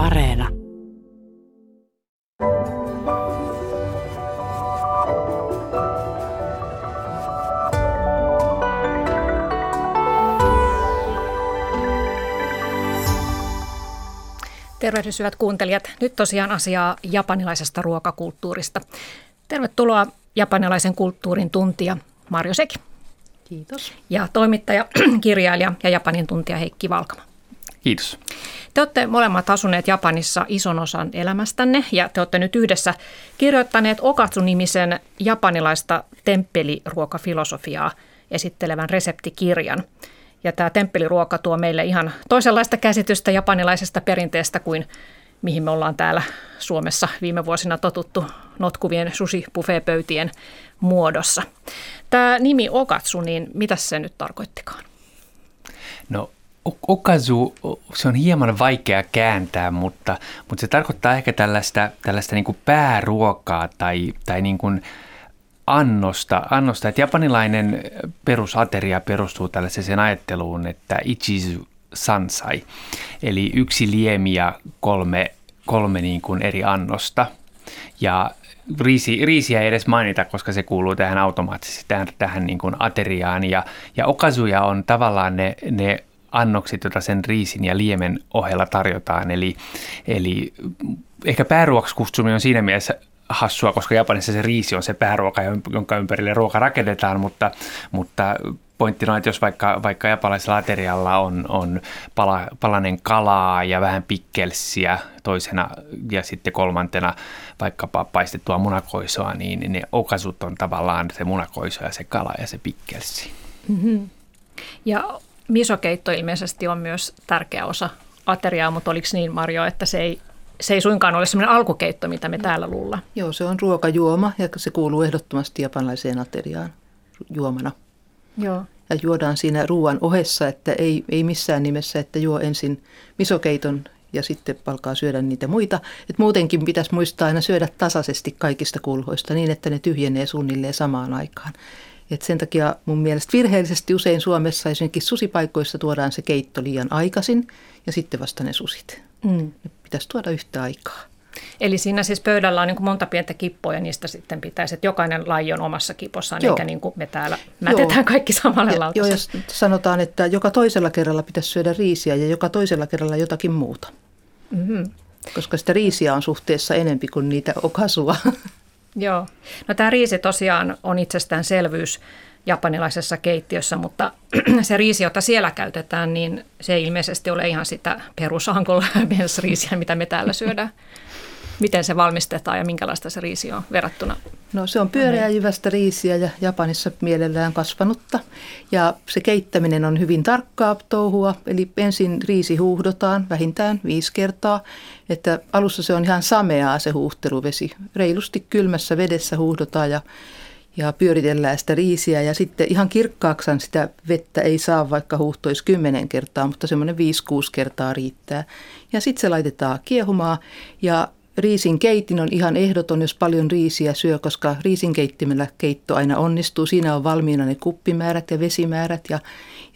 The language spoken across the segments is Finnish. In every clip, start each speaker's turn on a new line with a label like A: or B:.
A: Areena.
B: Tervehdys hyvät kuuntelijat. Nyt tosiaan asiaa japanilaisesta ruokakulttuurista. Tervetuloa japanilaisen kulttuurin tuntija Marjo Seki.
C: Kiitos.
B: Ja toimittaja, kirjailija ja Japanin tuntija Heikki Valkama.
D: Kiitos.
B: Te olette molemmat asuneet Japanissa ison osan elämästänne ja te olette nyt yhdessä kirjoittaneet Okatsu-nimisen japanilaista temppeliruokafilosofiaa esittelevän reseptikirjan. Ja tämä temppeliruoka tuo meille ihan toisenlaista käsitystä japanilaisesta perinteestä kuin mihin me ollaan täällä Suomessa viime vuosina totuttu notkuvien sushi pöytien muodossa. Tämä nimi Okatsu, niin mitä se nyt tarkoittikaan?
D: No okazu, se on hieman vaikea kääntää, mutta, mutta se tarkoittaa ehkä tällaista, tällaista niin kuin pääruokaa tai, tai niin kuin annosta, annosta. Että japanilainen perusateria perustuu tällaiseen ajatteluun, että ichizu sansai, eli yksi liemi ja kolme, kolme niin kuin eri annosta. Ja riisi, riisiä ei edes mainita, koska se kuuluu tähän automaattisesti tähän, tähän niin kuin ateriaan. Ja, ja okazuja on tavallaan ne, ne annokset, joita sen riisin ja liemen ohella tarjotaan. Eli, eli ehkä pääruokaksi kutsuminen on siinä mielessä hassua, koska Japanissa se riisi on se pääruoka, jonka ympärille ruoka rakennetaan, mutta, mutta pointtina on, että jos vaikka, vaikka japanilaisella aterialla on, on pala, palanen kalaa ja vähän pikkelsiä toisena ja sitten kolmantena vaikkapa paistettua munakoisoa, niin ne okasut on tavallaan se munakoiso ja se kala ja se pikkelsi. Mm-hmm.
B: Ja misokeitto ilmeisesti on myös tärkeä osa ateriaa, mutta oliko niin Marjo, että se ei, se ei suinkaan ole sellainen alkukeitto, mitä me täällä luullaan?
C: Joo, se on ruokajuoma ja se kuuluu ehdottomasti japanilaiseen ateriaan juomana. Joo. Ja juodaan siinä ruoan ohessa, että ei, ei missään nimessä, että juo ensin misokeiton ja sitten alkaa syödä niitä muita. Et muutenkin pitäisi muistaa aina syödä tasaisesti kaikista kulhoista niin, että ne tyhjenee suunnilleen samaan aikaan. Et sen takia mun mielestä virheellisesti usein Suomessa esimerkiksi susipaikoissa tuodaan se keitto liian aikaisin ja sitten vasta ne susit. Mm. Ne pitäisi tuoda yhtä aikaa.
B: Eli siinä siis pöydällä on niin kuin monta pientä kippoa ja niistä sitten pitäisi, että jokainen laji on omassa kipossaan, Joo. eikä niin kuin me täällä mätetään Joo. kaikki samalle lautaselle.
C: Joo, jos sanotaan, että joka toisella kerralla pitäisi syödä riisiä ja joka toisella kerralla jotakin muuta. Mm-hmm. Koska sitä riisiä on suhteessa enempi kuin niitä okasua.
B: Joo. No tämä riisi tosiaan on itsestäänselvyys japanilaisessa keittiössä, mutta se riisi, jota siellä käytetään, niin se ei ilmeisesti ole ihan sitä perusankol riisiä, mitä me täällä syödään. Miten se valmistetaan ja minkälaista se riisi on verrattuna?
C: No se on pyöreä jyvästä riisiä ja Japanissa mielellään kasvanutta. Ja se keittäminen on hyvin tarkkaa touhua, eli ensin riisi huuhdotaan vähintään viisi kertaa. Että alussa se on ihan sameaa se huuhteluvesi. Reilusti kylmässä vedessä huuhdotaan ja ja pyöritellään sitä riisiä ja sitten ihan kirkkaaksan sitä vettä ei saa vaikka huuhtoisi kymmenen kertaa, mutta semmoinen 5-6 kertaa riittää. Ja sitten se laitetaan kiehumaan ja Riisin keitin on ihan ehdoton, jos paljon riisiä syö, koska riisinkeittimellä keitto aina onnistuu. Siinä on valmiina ne kuppimäärät ja vesimäärät ja,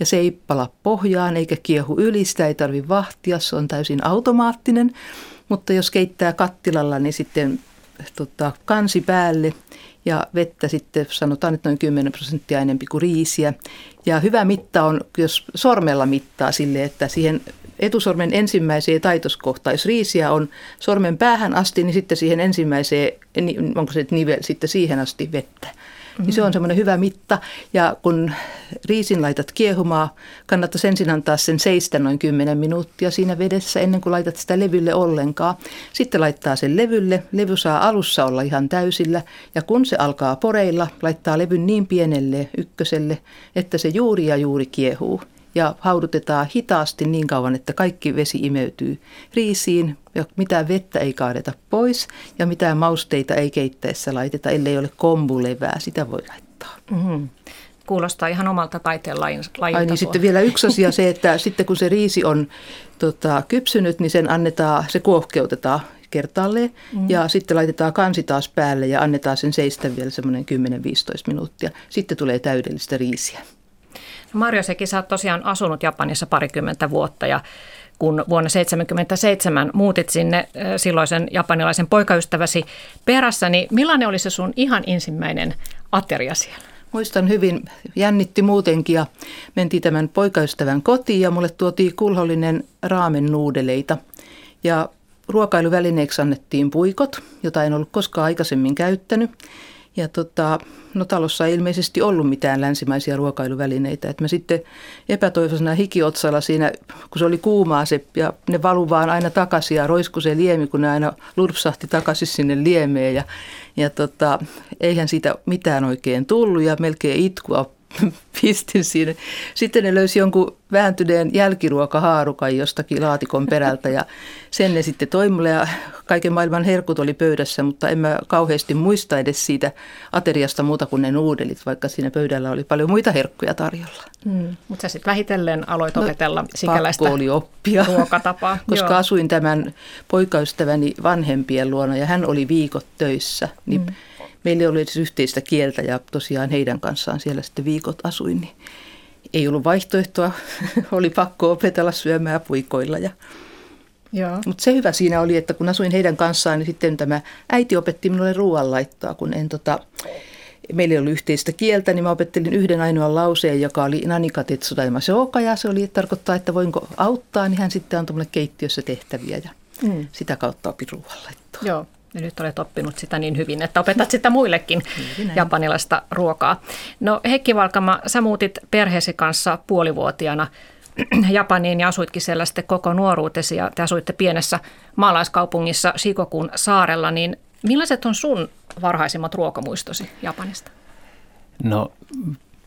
C: ja se ei pala pohjaan eikä kiehu yli. Sitä ei tarvitse vahtia, se on täysin automaattinen. Mutta jos keittää kattilalla, niin sitten tota, kansi päälle ja vettä sitten sanotaan, että noin 10 prosenttia enempi kuin riisiä. Ja hyvä mitta on, jos sormella mittaa sille, että siihen etusormen ensimmäiseen taitoskohtaan, jos riisiä on sormen päähän asti, niin sitten siihen ensimmäiseen, onko se nivel, sitten siihen asti vettä. Mm-hmm. Niin se on semmoinen hyvä mitta. Ja kun riisin laitat kiehumaan, kannattaisi ensin antaa sen seistä noin 10 minuuttia siinä vedessä ennen kuin laitat sitä levylle ollenkaan. Sitten laittaa sen levylle. Levy saa alussa olla ihan täysillä. Ja kun se alkaa poreilla, laittaa levyn niin pienelle ykköselle, että se juuri ja juuri kiehuu ja haudutetaan hitaasti niin kauan, että kaikki vesi imeytyy riisiin ja mitään vettä ei kaadeta pois ja mitään mausteita ei keittäessä laiteta, ellei ole kombulevää, sitä voi laittaa. Mm-hmm.
B: Kuulostaa ihan omalta taiteen lajin, lajilta.
C: Ai niin, sitten vielä yksi asia se, että sitten kun se riisi on tota, kypsynyt, niin sen annetaan, se kuohkeutetaan kertaalleen mm. ja sitten laitetaan kansi taas päälle ja annetaan sen seistä vielä semmoinen 10-15 minuuttia. Sitten tulee täydellistä riisiä.
B: Marjo Seki, sä oot tosiaan asunut Japanissa parikymmentä vuotta ja kun vuonna 1977 muutit sinne silloisen japanilaisen poikaystäväsi perässä, niin millainen oli se sun ihan ensimmäinen ateria siellä?
C: Muistan hyvin, jännitti muutenkin ja mentiin tämän poikaystävän kotiin ja mulle tuotiin kulhollinen raamen nuudeleita. Ja ruokailuvälineeksi annettiin puikot, jota en ollut koskaan aikaisemmin käyttänyt. Ja tota, no talossa ei ilmeisesti ollut mitään länsimaisia ruokailuvälineitä. Et mä sitten epätoivoisena hikiotsalla siinä, kun se oli kuumaa se, ja ne valu vaan aina takaisin ja roisku se liemi, kun ne aina lurpsahti takaisin sinne liemeen. Ja, ja tota, eihän siitä mitään oikein tullut ja melkein itkua pistin siinä. Sitten ne löysi jonkun vääntyneen jälkiruokahaarukan jostakin laatikon perältä ja sen ne sitten toi mulle ja kaiken maailman herkut oli pöydässä, mutta en mä kauheasti muista edes siitä ateriasta muuta kuin ne nuudelit, vaikka siinä pöydällä oli paljon muita herkkuja tarjolla.
B: Mm, mutta sä sitten vähitellen aloit no, opetella sikäläistä
C: oli oppia,
B: ruokatapaa.
C: koska Joo. asuin tämän poikaystäväni vanhempien luona ja hän oli viikot töissä, niin mm meillä ei ollut edes yhteistä kieltä ja tosiaan heidän kanssaan siellä sitten viikot asuin, niin ei ollut vaihtoehtoa. oli pakko opetella syömään puikoilla. Ja... Mutta se hyvä siinä oli, että kun asuin heidän kanssaan, niin sitten tämä äiti opetti minulle ruoan laittaa, kun en tota, meillä ei ollut yhteistä kieltä, niin mä opettelin yhden ainoan lauseen, joka oli nanika tetsudaima seoka, ja se oli, että tarkoittaa, että voinko auttaa, niin hän sitten antoi mulle keittiössä tehtäviä, ja mm. sitä kautta opin ruoanlaittoa.
B: Joo. Ja nyt olet oppinut sitä niin hyvin, että opetat sitä muillekin japanilaista ruokaa. No Heikki Valkama, sä muutit perheesi kanssa puolivuotiaana Japaniin ja asuitkin siellä sitten koko nuoruutesi ja te asuitte pienessä maalaiskaupungissa Shikokun saarella, niin millaiset on sun varhaisimmat ruokamuistosi Japanista?
D: No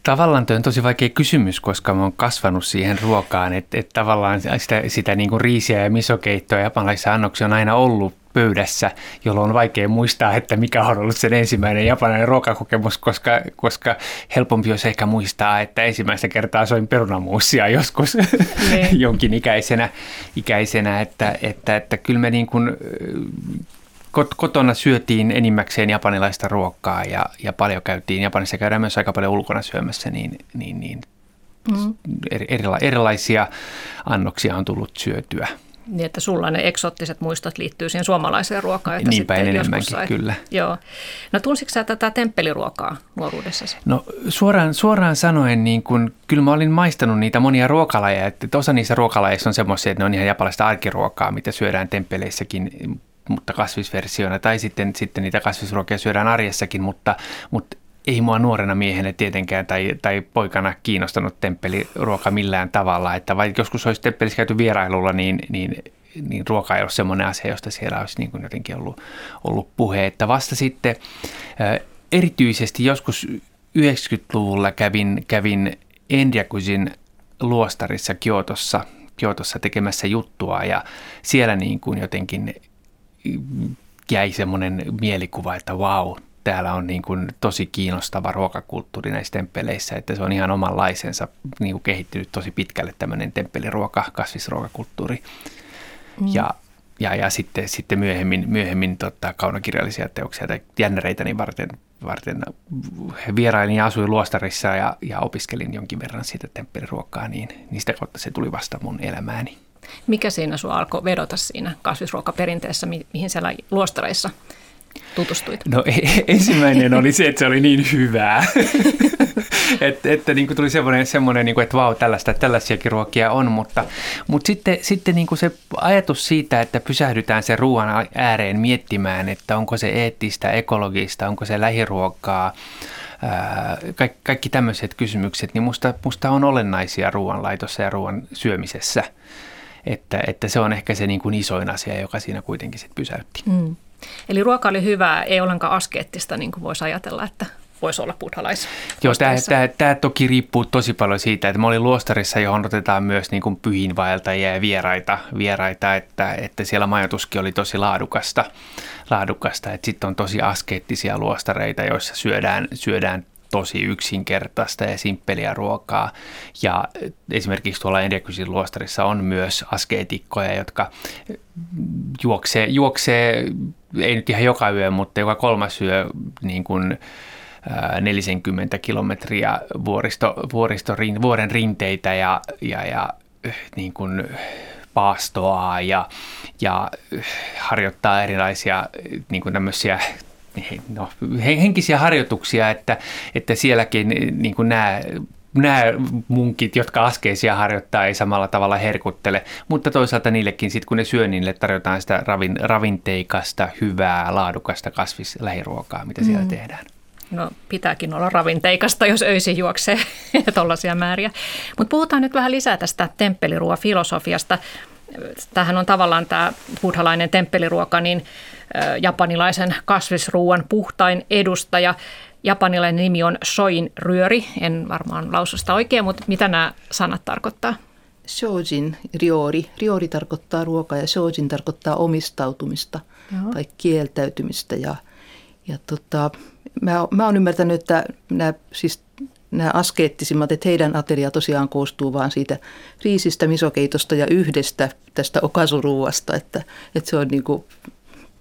D: tavallaan tuo on tosi vaikea kysymys, koska mä oon kasvanut siihen ruokaan, että, että tavallaan sitä, sitä niin kuin riisiä ja misokeittoa japanilaisissa annoksia on aina ollut pöydässä, jolloin on vaikea muistaa, että mikä on ollut sen ensimmäinen japanilainen ruokakokemus, koska, koska helpompi olisi ehkä muistaa, että ensimmäistä kertaa soin perunamuusia joskus niin. jonkin ikäisenä, ikäisenä että, että, että kyllä me niin kuin kotona syötiin enimmäkseen japanilaista ruokaa ja, ja paljon käytiin, Japanissa käydään myös aika paljon ulkona syömässä, niin, niin, niin mm. erila, erilaisia annoksia on tullut syötyä.
B: Niin, että sulla ne eksoottiset muistot liittyy siihen suomalaiseen ruokaan,
D: jota Niinpä sitten enemmänkin, sai. kyllä.
B: Joo. No tunsitko sä tätä temppeliruokaa nuoruudessasi?
D: No suoraan, suoraan sanoen, niin kun, kyllä mä olin maistanut niitä monia ruokalajeja, että osa niistä ruokalajeista on semmoisia, että ne on ihan japalaista arkiruokaa, mitä syödään temppeleissäkin, mutta kasvisversioina, tai sitten, sitten niitä kasvisruokia syödään arjessakin, mutta, mutta ei mua nuorena miehenä tietenkään tai, tai poikana kiinnostanut temppeliruoka millään tavalla. Että vaikka joskus olisi temppelissä käyty vierailulla, niin, niin, niin ruoka ei ole semmoinen asia, josta siellä olisi niin kuin jotenkin ollut, ollut puhe. Että vasta sitten erityisesti joskus 90-luvulla kävin, kävin Endiakusin luostarissa Kiotossa, Kiotossa tekemässä juttua ja siellä niin kuin jotenkin jäi semmoinen mielikuva, että vau, wow, täällä on niin kuin tosi kiinnostava ruokakulttuuri näissä temppeleissä, että se on ihan omanlaisensa niin kuin kehittynyt tosi pitkälle tämmöinen temppeliruoka, kasvisruokakulttuuri. Mm. Ja, ja, ja sitten, sitten myöhemmin, myöhemmin tota, kaunokirjallisia teoksia tai jännäreitä niin varten, varten vierailin ja asuin luostarissa ja, ja opiskelin jonkin verran siitä temppeliruokaa, niin, niin sitä kautta se tuli vasta mun elämääni.
B: Mikä siinä sinua alkoi vedota siinä kasvisruokaperinteessä, mihin siellä luostareissa tutustuit?
D: No e- ensimmäinen oli se, että se oli niin hyvää. että, että niin kuin tuli semmoinen, semmoinen niin kuin, että vau, tällaista, tällaisiakin ruokia on, mutta, mutta sitten, sitten niin kuin se ajatus siitä, että pysähdytään se ruoan ääreen miettimään, että onko se eettistä, ekologista, onko se lähiruokaa, kaikki, kaikki tämmöiset kysymykset, niin musta, musta on olennaisia ruoanlaitossa ja ruoan syömisessä. Että, että se on ehkä se niin kuin isoin asia, joka siinä kuitenkin sitten pysäytti. Mm.
B: Eli ruoka oli hyvää, ei ollenkaan askeettista, niin kuin voisi ajatella, että voisi olla buddhalais.
D: Joo, tämä, tämä, tämä toki riippuu tosi paljon siitä, että mä olin luostarissa, johon otetaan myös niin kuin pyhinvaeltajia ja vieraita, vieraita että, että siellä majoituskin oli tosi laadukasta, laadukasta että sitten on tosi askeettisia luostareita, joissa syödään, syödään tosi yksinkertaista ja simppeliä ruokaa. Ja esimerkiksi tuolla Endiakysin luostarissa on myös askeetikkoja, jotka juoksee, juoksee, ei nyt ihan joka yö, mutta joka kolmas yö niin kuin 40 kilometriä vuoristo, vuoristo, vuoren rinteitä ja, ja, ja niin kuin paastoa ja, ja harjoittaa erilaisia niin kuin tämmöisiä no, henkisiä harjoituksia, että, että sielläkin niin kuin nämä nämä munkit, jotka askeisia harjoittaa, ei samalla tavalla herkuttele, mutta toisaalta niillekin sitten, kun ne syö, niin niille tarjotaan sitä ravin, ravinteikasta, hyvää, laadukasta kasvislähiruokaa, mitä siellä mm. tehdään.
B: No pitääkin olla ravinteikasta, jos öisin juoksee tuollaisia määriä. Mutta puhutaan nyt vähän lisää tästä temppeliruofilosofiasta. Tähän on tavallaan tämä buddhalainen temppeliruoka, niin japanilaisen kasvisruuan puhtain edustaja. Japanilainen nimi on soin ryöri, en varmaan laususta oikein, mutta mitä nämä sanat tarkoittaa?
C: Shojin, riori. Riori tarkoittaa ruokaa ja shojin tarkoittaa omistautumista Joo. tai kieltäytymistä. Ja, ja tota, mä, mä oon ymmärtänyt, että nämä, siis nämä askeettisimmat, että heidän ateria tosiaan koostuu vaan siitä riisistä, misokeitosta ja yhdestä tästä okasuruuasta, että, että se on niin kuin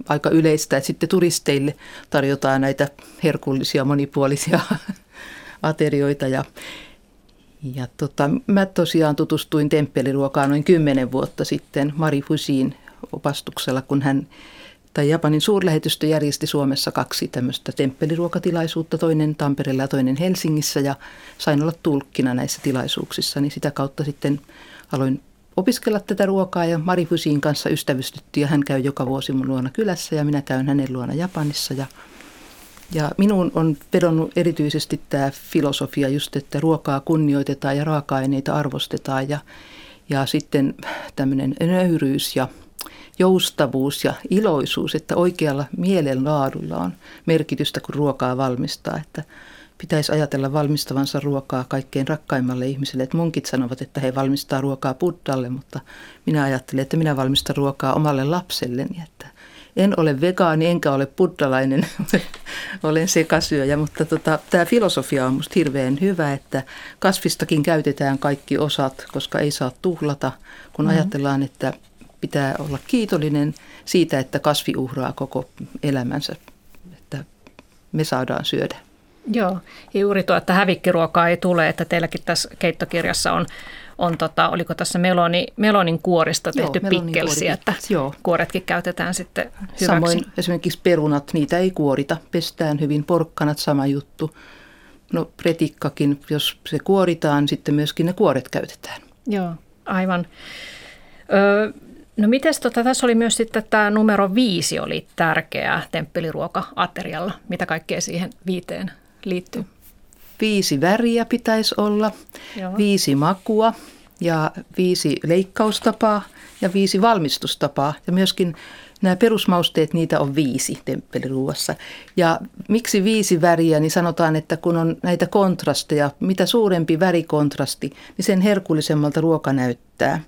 C: aika yleistä, että sitten turisteille tarjotaan näitä herkullisia, monipuolisia aterioita ja ja tota, mä tosiaan tutustuin temppeliruokaan noin kymmenen vuotta sitten Mari Fusiin opastuksella, kun hän tai Japanin suurlähetystö järjesti Suomessa kaksi tämmöistä temppeliruokatilaisuutta, toinen Tampereella ja toinen Helsingissä ja sain olla tulkkina näissä tilaisuuksissa, niin sitä kautta sitten aloin opiskella tätä ruokaa ja Mari Fusiin kanssa ystävystyttiin ja hän käy joka vuosi mun luona kylässä ja minä käyn hänen luona Japanissa ja ja minun on vedonnut erityisesti tämä filosofia just, että ruokaa kunnioitetaan ja raaka-aineita arvostetaan ja, ja sitten tämmöinen nöyryys ja joustavuus ja iloisuus, että oikealla mielenlaadulla on merkitystä, kun ruokaa valmistaa. Että pitäisi ajatella valmistavansa ruokaa kaikkein rakkaimmalle ihmiselle. Että munkit sanovat, että he valmistaa ruokaa Buddhalle, mutta minä ajattelen, että minä valmistan ruokaa omalle lapselleni. Että en ole vegaani enkä ole buddhalainen, olen sekasyöjä, mutta tota, tämä filosofia on minusta hirveän hyvä, että kasvistakin käytetään kaikki osat, koska ei saa tuhlata, kun mm-hmm. ajatellaan, että pitää olla kiitollinen siitä, että kasvi uhraa koko elämänsä, että me saadaan syödä.
B: Joo, juuri tuo, että hävikkiruokaa ei tule, että teilläkin tässä keittokirjassa on, on tota, oliko tässä meloni, melonin kuorista tehty Joo, pikkelsi, että Joo. kuoretkin käytetään sitten hyväksi.
C: Samoin esimerkiksi perunat, niitä ei kuorita, pestään hyvin, porkkanat sama juttu. No pretikkakin, jos se kuoritaan, sitten myöskin ne kuoret käytetään.
B: Joo, aivan. Ö, No mites tota, tässä oli myös sitten tämä numero viisi oli tärkeää temppeliruoka-aterialla. Mitä kaikkea siihen viiteen liittyy?
C: Viisi väriä pitäisi olla, Joo. viisi makua ja viisi leikkaustapaa ja viisi valmistustapaa. Ja myöskin nämä perusmausteet, niitä on viisi temppeliruuassa. Ja miksi viisi väriä, niin sanotaan, että kun on näitä kontrasteja, mitä suurempi värikontrasti, niin sen herkullisemmalta ruoka näyttää.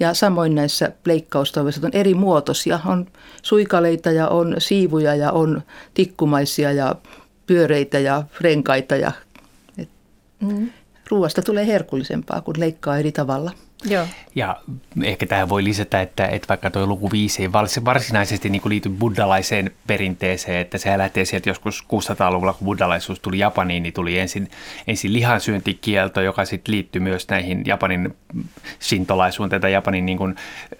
C: Ja samoin näissä leikkaustoiveissa on eri muotoisia. On suikaleita ja on siivuja ja on tikkumaisia ja pyöreitä ja renkaita. Ja, et, mm. Ruoasta tulee herkullisempaa, kun leikkaa eri tavalla.
D: Joo. Ja ehkä tähän voi lisätä, että, että vaikka tuo luku 5 ei varsinaisesti niin kuin liity buddhalaiseen perinteeseen, että se lähtee sieltä joskus 600-luvulla, kun buddhalaisuus tuli Japaniin, niin tuli ensin, ensin lihansyöntikielto, joka sitten liittyy myös näihin Japanin sintolaisuuteen tai Japanin niin kuin,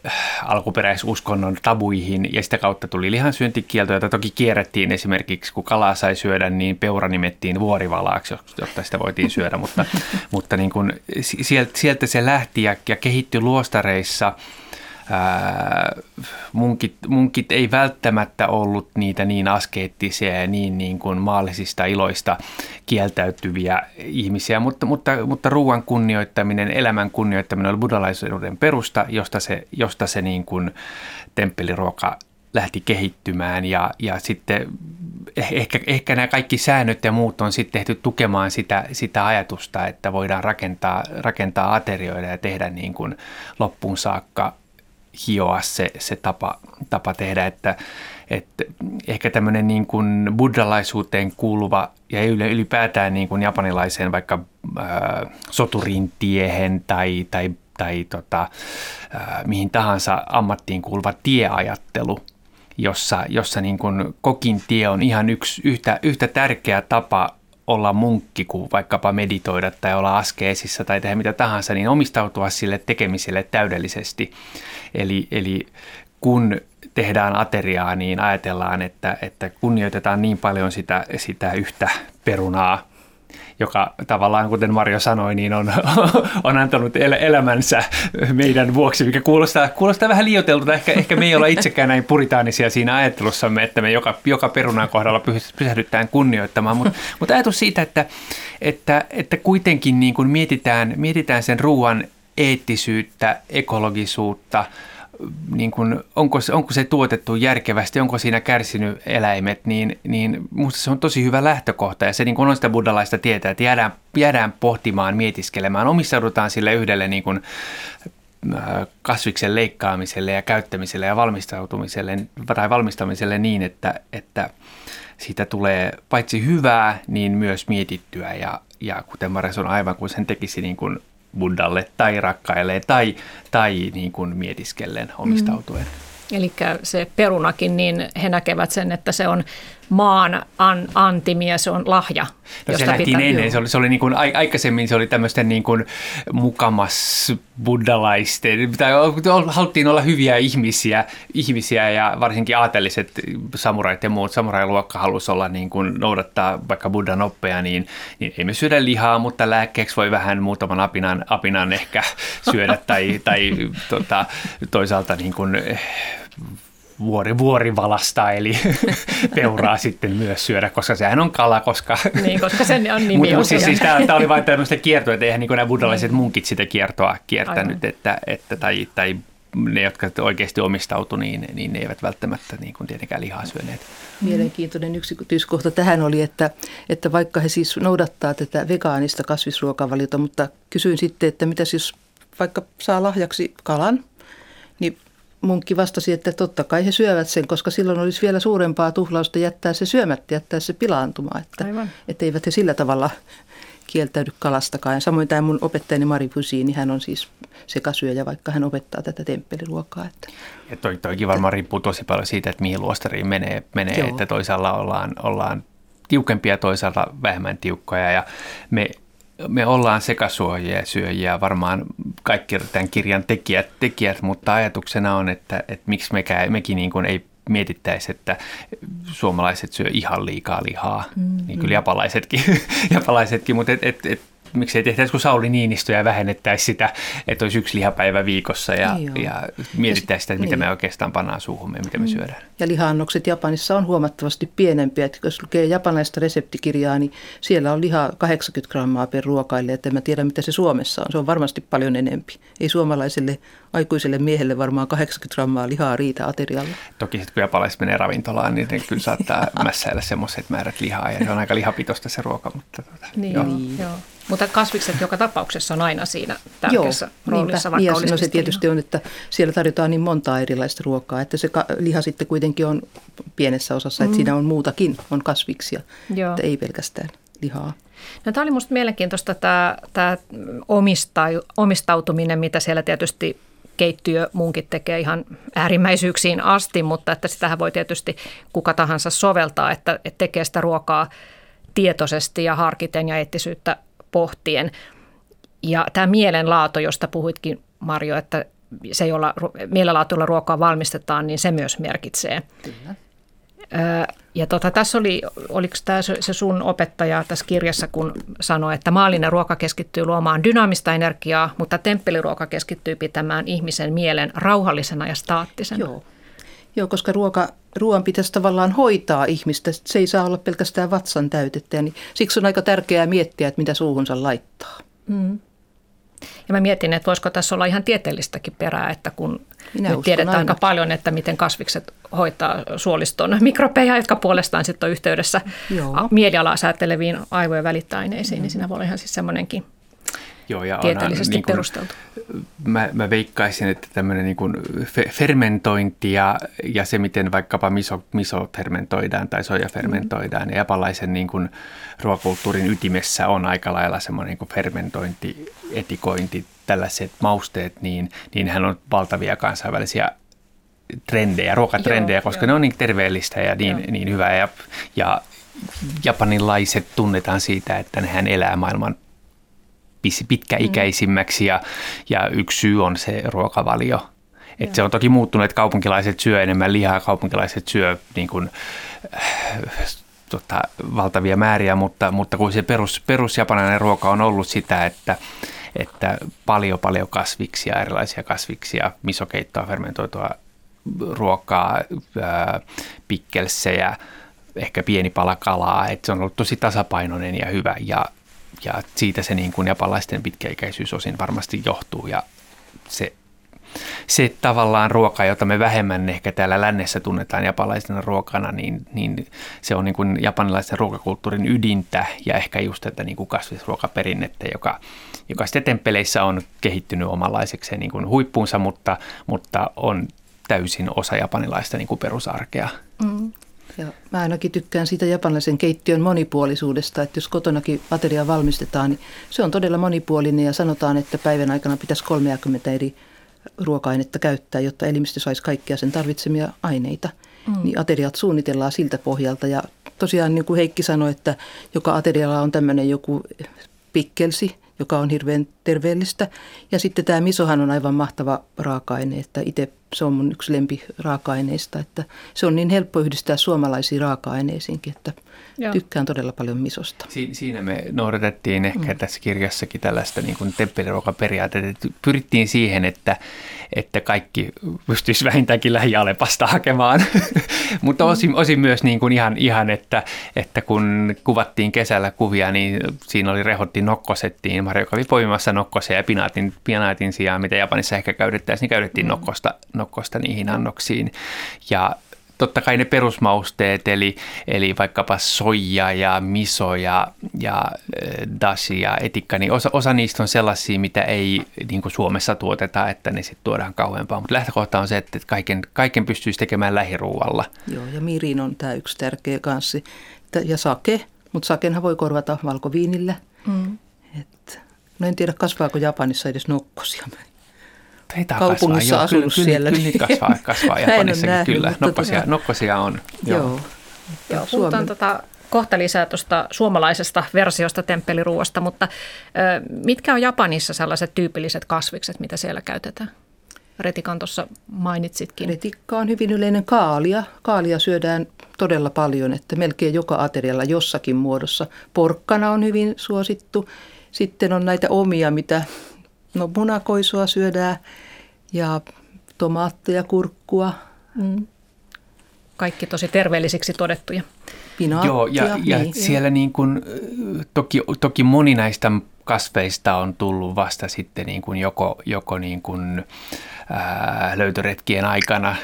D: äh, alkuperäisuskonnon tabuihin, ja sitä kautta tuli lihansyöntikielto, jota toki kierrettiin esimerkiksi, kun kalaa sai syödä, niin peura nimettiin vuorivalaaksi, jotta sitä voitiin syödä, mutta, mutta niin kuin, sieltä, sieltä se lähti ja ja kehittyi luostareissa. Ää, munkit, munkit ei välttämättä ollut niitä niin askeettisia ja niin, niin kuin maallisista iloista kieltäytyviä ihmisiä, mutta, mutta, mutta ruoan kunnioittaminen, elämän kunnioittaminen oli buddhalaisuuden perusta, josta se, josta se niin kuin temppeliruoka lähti kehittymään ja, ja sitten eh, ehkä, ehkä nämä kaikki säännöt ja muut on sitten tehty tukemaan sitä, sitä ajatusta, että voidaan rakentaa, rakentaa aterioida ja tehdä niin kuin loppuun saakka hioa se, se tapa, tapa tehdä, että, että ehkä tämmöinen niin kuin buddhalaisuuteen kuuluva ja ylipäätään niin kuin japanilaiseen vaikka äh, soturin tiehen tai, tai, tai tota, äh, mihin tahansa ammattiin kuuluva tieajattelu – jossa, jossa niin kuin kokin tie on ihan yksi, yhtä, yhtä tärkeä tapa olla munkki kuin vaikkapa meditoida tai olla askeesissa tai tehdä mitä tahansa, niin omistautua sille tekemiselle täydellisesti. Eli, eli kun tehdään ateriaa, niin ajatellaan, että, että kunnioitetaan niin paljon sitä, sitä yhtä perunaa, joka tavallaan, kuten Mario sanoi, niin on, on antanut el- elämänsä meidän vuoksi, mikä kuulostaa, kuulostaa vähän liioiteltulta. Ehkä, ehkä me ei olla itsekään näin puritaanisia siinä ajattelussamme, että me joka, joka perunan kohdalla pysähdytään kunnioittamaan, mutta mut ajatus siitä, että, että, että kuitenkin niin kuin mietitään, mietitään sen ruoan eettisyyttä, ekologisuutta – niin kuin, onko, se, onko se tuotettu järkevästi, onko siinä kärsinyt eläimet, niin, niin minusta se on tosi hyvä lähtökohta. Ja se niin on sitä buddhalaista tietää, että jäädään, jäädään pohtimaan, mietiskelemään, omistaudutaan sille yhdelle niin kuin, äh, kasviksen leikkaamiselle ja käyttämiselle ja valmistautumiselle tai valmistamiselle niin, että, että siitä tulee paitsi hyvää, niin myös mietittyä. Ja, ja kuten Mares on aivan kuin sen tekisi niin kuin Buddhalle tai rakkaille tai, tai niin kuin mietiskellen omistautuen.
B: Mm. Eli se perunakin, niin he näkevät sen, että se on maan an, antimia, se on lahja.
D: No se pitää, ennen, se oli, se oli niin kuin, aikaisemmin se oli tämmöisten niin kuin mukamas buddhalaisten, tai haluttiin olla hyviä ihmisiä, ihmisiä ja varsinkin aateliset samurait ja muut, samurailuokka halusi olla niin kuin noudattaa vaikka buddhan oppeja, niin, niin ei me syödä lihaa, mutta lääkkeeksi voi vähän muutaman apinan, apinan ehkä syödä tai, tai tota, toisaalta niin kuin, vuori, vuorivalasta, eli peuraa sitten myös syödä, koska sehän on kala, koska...
B: Niin, koska sen on nimi.
D: Mutta siis, siis tämä oli vain tämmöistä kiertoa, että eihän niin nämä buddhalaiset munkit sitä kiertoa kiertänyt, että, että, tai, tai ne, jotka oikeasti omistautu, niin, niin ne eivät välttämättä niin kuin tietenkään lihaa syöneet.
C: Mielenkiintoinen yksityiskohta tähän oli, että, että vaikka he siis noudattaa tätä vegaanista kasvisruokavaliota, mutta kysyin sitten, että mitä siis vaikka saa lahjaksi kalan, niin munkki vastasi, että totta kai he syövät sen, koska silloin olisi vielä suurempaa tuhlausta jättää se syömättä, jättää se pilaantumaan. Että, Aivan. että eivät he sillä tavalla kieltäydy kalastakaan. Ja samoin tämä mun opettajani Mari Pusi, niin hän on siis sekasyöjä, vaikka hän opettaa tätä temppeliruokaa. Että.
D: Ja toi, toikin varmaan riippuu tosi paljon siitä, että mihin luostariin menee, menee että toisaalla ollaan, ollaan tiukempia, toisaalta vähemmän tiukkoja ja me me ollaan sekasuojia ja syöjiä, varmaan kaikki tämän kirjan tekijät, tekijät mutta ajatuksena on, että, että miksi mekään, mekin niin kuin ei mietittäisi, että suomalaiset syö ihan liikaa lihaa, mm, niin kyllä japalaisetkin, japalaisetkin mutta et, et, et miksei tehtäisi kuin Sauli Niinistö ja vähennettäisiin sitä, että olisi yksi lihapäivä viikossa ja, niin ja mietittäisiin sitä, että mitä niin. me oikeastaan pannaan suuhun ja mitä me mm. syödään.
C: Ja lihaannokset Japanissa on huomattavasti pienempiä. Että jos lukee japanilaista reseptikirjaa, niin siellä on lihaa 80 grammaa per ruokaille. Että en tiedä, mitä se Suomessa on. Se on varmasti paljon enempi. Ei suomalaiselle aikuiselle miehelle varmaan 80 grammaa lihaa riitä aterialla.
D: Toki sitten kun japanilaiset menee ravintolaan, niin ne kyllä saattaa mässäillä semmoiset määrät lihaa ja se on aika lihapitoista se ruoka. Mutta tuota,
B: niin, joo. joo. Mutta kasvikset joka tapauksessa on aina siinä tärkeässä Joo, roolissa,
C: niinpä. vaikka niin, no se tietysti on, että siellä tarjotaan niin montaa erilaista ruokaa, että se liha sitten kuitenkin on pienessä osassa, että mm. siinä on muutakin, on kasviksia, Joo. että ei pelkästään lihaa.
B: No, tämä oli minusta mielenkiintoista tämä, tämä omista, omistautuminen, mitä siellä tietysti keittiömunkit tekee ihan äärimmäisyyksiin asti, mutta että sitähän voi tietysti kuka tahansa soveltaa, että, että tekee sitä ruokaa tietoisesti ja harkiten ja eettisyyttä pohtien. Ja tämä mielenlaato, josta puhuitkin Marjo, että se, jolla mielenlaatu, jolla ruokaa valmistetaan, niin se myös merkitsee. Kyllä. Ja tota, tässä oli, oliko tämä se sun opettaja tässä kirjassa, kun sanoi, että maallinen ruoka keskittyy luomaan dynaamista energiaa, mutta temppeliruoka keskittyy pitämään ihmisen mielen rauhallisena ja staattisena.
C: Joo, Joo koska ruoka, ruoan pitäisi tavallaan hoitaa ihmistä. Se ei saa olla pelkästään vatsan täytettä. Niin siksi on aika tärkeää miettiä, että mitä suuhunsa laittaa. Mm.
B: Ja mä mietin, että voisiko tässä olla ihan tieteellistäkin perää, että kun Minä nyt tiedetään aina. aika paljon, että miten kasvikset hoitaa suoliston mikrobeja, jotka puolestaan sitten on yhteydessä Joo. mielialaa sääteleviin aivojen välittäaineisiin, mm. niin siinä voi olla ihan siis semmoinenkin Joo, ja tieteellisesti niin kuin, perusteltu.
D: Mä, mä veikkaisin, että tämmöinen niin kuin fermentointi ja, ja se, miten vaikkapa miso, miso fermentoidaan tai soja fermentoidaan, mm. ja japalaisen niin kuin ruokakulttuurin ytimessä on aika lailla semmoinen niin kuin fermentointi, etikointi, tällaiset mausteet, niin, niin hän on valtavia kansainvälisiä trendejä, ruokatrendejä, joo, koska joo. ne on niin terveellistä ja niin, niin hyvää. Ja, ja japanilaiset tunnetaan siitä, että nehän elää maailman pitkäikäisimmäksi ja, ja yksi syy on se ruokavalio. Et se on toki muuttunut, että kaupunkilaiset syö enemmän lihaa, kaupunkilaiset syö niin kuin, äh, tota, valtavia määriä, mutta, mutta kun se perus, perusjapanilainen ruoka on ollut sitä, että, että paljon paljon kasviksia, erilaisia kasviksia, misokeittoa, fermentoitua ruokaa, ää, pikkelsejä, ehkä pieni pala kalaa, että se on ollut tosi tasapainoinen ja hyvä ja, ja siitä se niin kuin japalaisten pitkäikäisyys osin varmasti johtuu ja se, se tavallaan ruoka, jota me vähemmän ehkä täällä lännessä tunnetaan japalaisena ruokana, niin, niin se on niin kuin japanilaisen ruokakulttuurin ydintä ja ehkä just tätä niin kuin kasvisruokaperinnettä, joka, joka sitten temppeleissä on kehittynyt omanlaisekseen niin kuin huippuunsa, mutta, mutta on täysin osa japanilaista niin kuin perusarkea. Mm.
C: Ja mä ainakin tykkään siitä japanilaisen keittiön monipuolisuudesta, että jos kotonakin ateria valmistetaan, niin se on todella monipuolinen ja sanotaan, että päivän aikana pitäisi 30 eri ruoka-ainetta käyttää, jotta elimistö saisi kaikkia sen tarvitsemia aineita. Mm. Niin ateriat suunnitellaan siltä pohjalta ja tosiaan niin kuin Heikki sanoi, että joka aterialla on tämmöinen joku pikkelsi, joka on hirveän terveellistä. Ja sitten tämä misohan on aivan mahtava raaka-aine, että itse se on mun yksi lempi raaka-aineista, että se on niin helppo yhdistää suomalaisiin raaka-aineisiinkin, että Joo. tykkään todella paljon misosta.
D: Si- siinä me noudatettiin ehkä mm. tässä kirjassakin tällaista niin kuin temppeliruokaperiaatteita, että pyrittiin siihen, että, että kaikki pystyisi vähintäänkin lähialepasta hakemaan, mutta mm. osin, osin myös niin kuin ihan, ihan että, että kun kuvattiin kesällä kuvia, niin siinä oli rehotti nokkosettiin, Marjo kävi poimimassa nokkosia ja pinaatin, pinaatin sijaan, mitä Japanissa ehkä käytettäisiin, niin käytettiin mm. nokkosta nokkosta niihin annoksiin. Ja totta kai ne perusmausteet, eli, eli vaikkapa soija ja miso ja, ja dashi ja etikka, niin osa, osa niistä on sellaisia, mitä ei niin kuin Suomessa tuoteta, että ne sitten tuodaan kauempaa. Mutta lähtökohta on se, että kaiken, kaiken pystyisi tekemään lähiruualla.
C: Joo, ja mirin on tämä yksi tärkeä kanssi. Ja sake, mutta sakenhan voi korvata valkoviinillä. Mm. Et, no en tiedä, kasvaako Japanissa edes nokkosia
B: taitaa kaupungissa
C: kasvaa. asunut
D: kyllä,
C: siellä.
D: Kyllä, kyllä kasvaa, kasvaa Japanissakin, nähnyt, kyllä. Nokkosia, tota... nokkosia on.
B: Joo. joo. joo puhutaan tota, kohta lisää tuosta suomalaisesta versiosta temppeliruoasta, mutta ö, mitkä on Japanissa sellaiset tyypilliset kasvikset, mitä siellä käytetään? Retikan tuossa mainitsitkin.
C: Retikka on hyvin yleinen kaalia. Kaalia syödään todella paljon, että melkein joka aterialla jossakin muodossa. Porkkana on hyvin suosittu. Sitten on näitä omia, mitä No munakoisua syödään ja tomaatteja, kurkkua. Mm.
B: Kaikki tosi terveellisiksi todettuja.
D: Pinaattia, Joo, ja, ja niin, siellä niin kuin, toki, toki moni näistä kasveista on tullut vasta sitten niin kuin joko, joko niin kuin, ää, löytöretkien aikana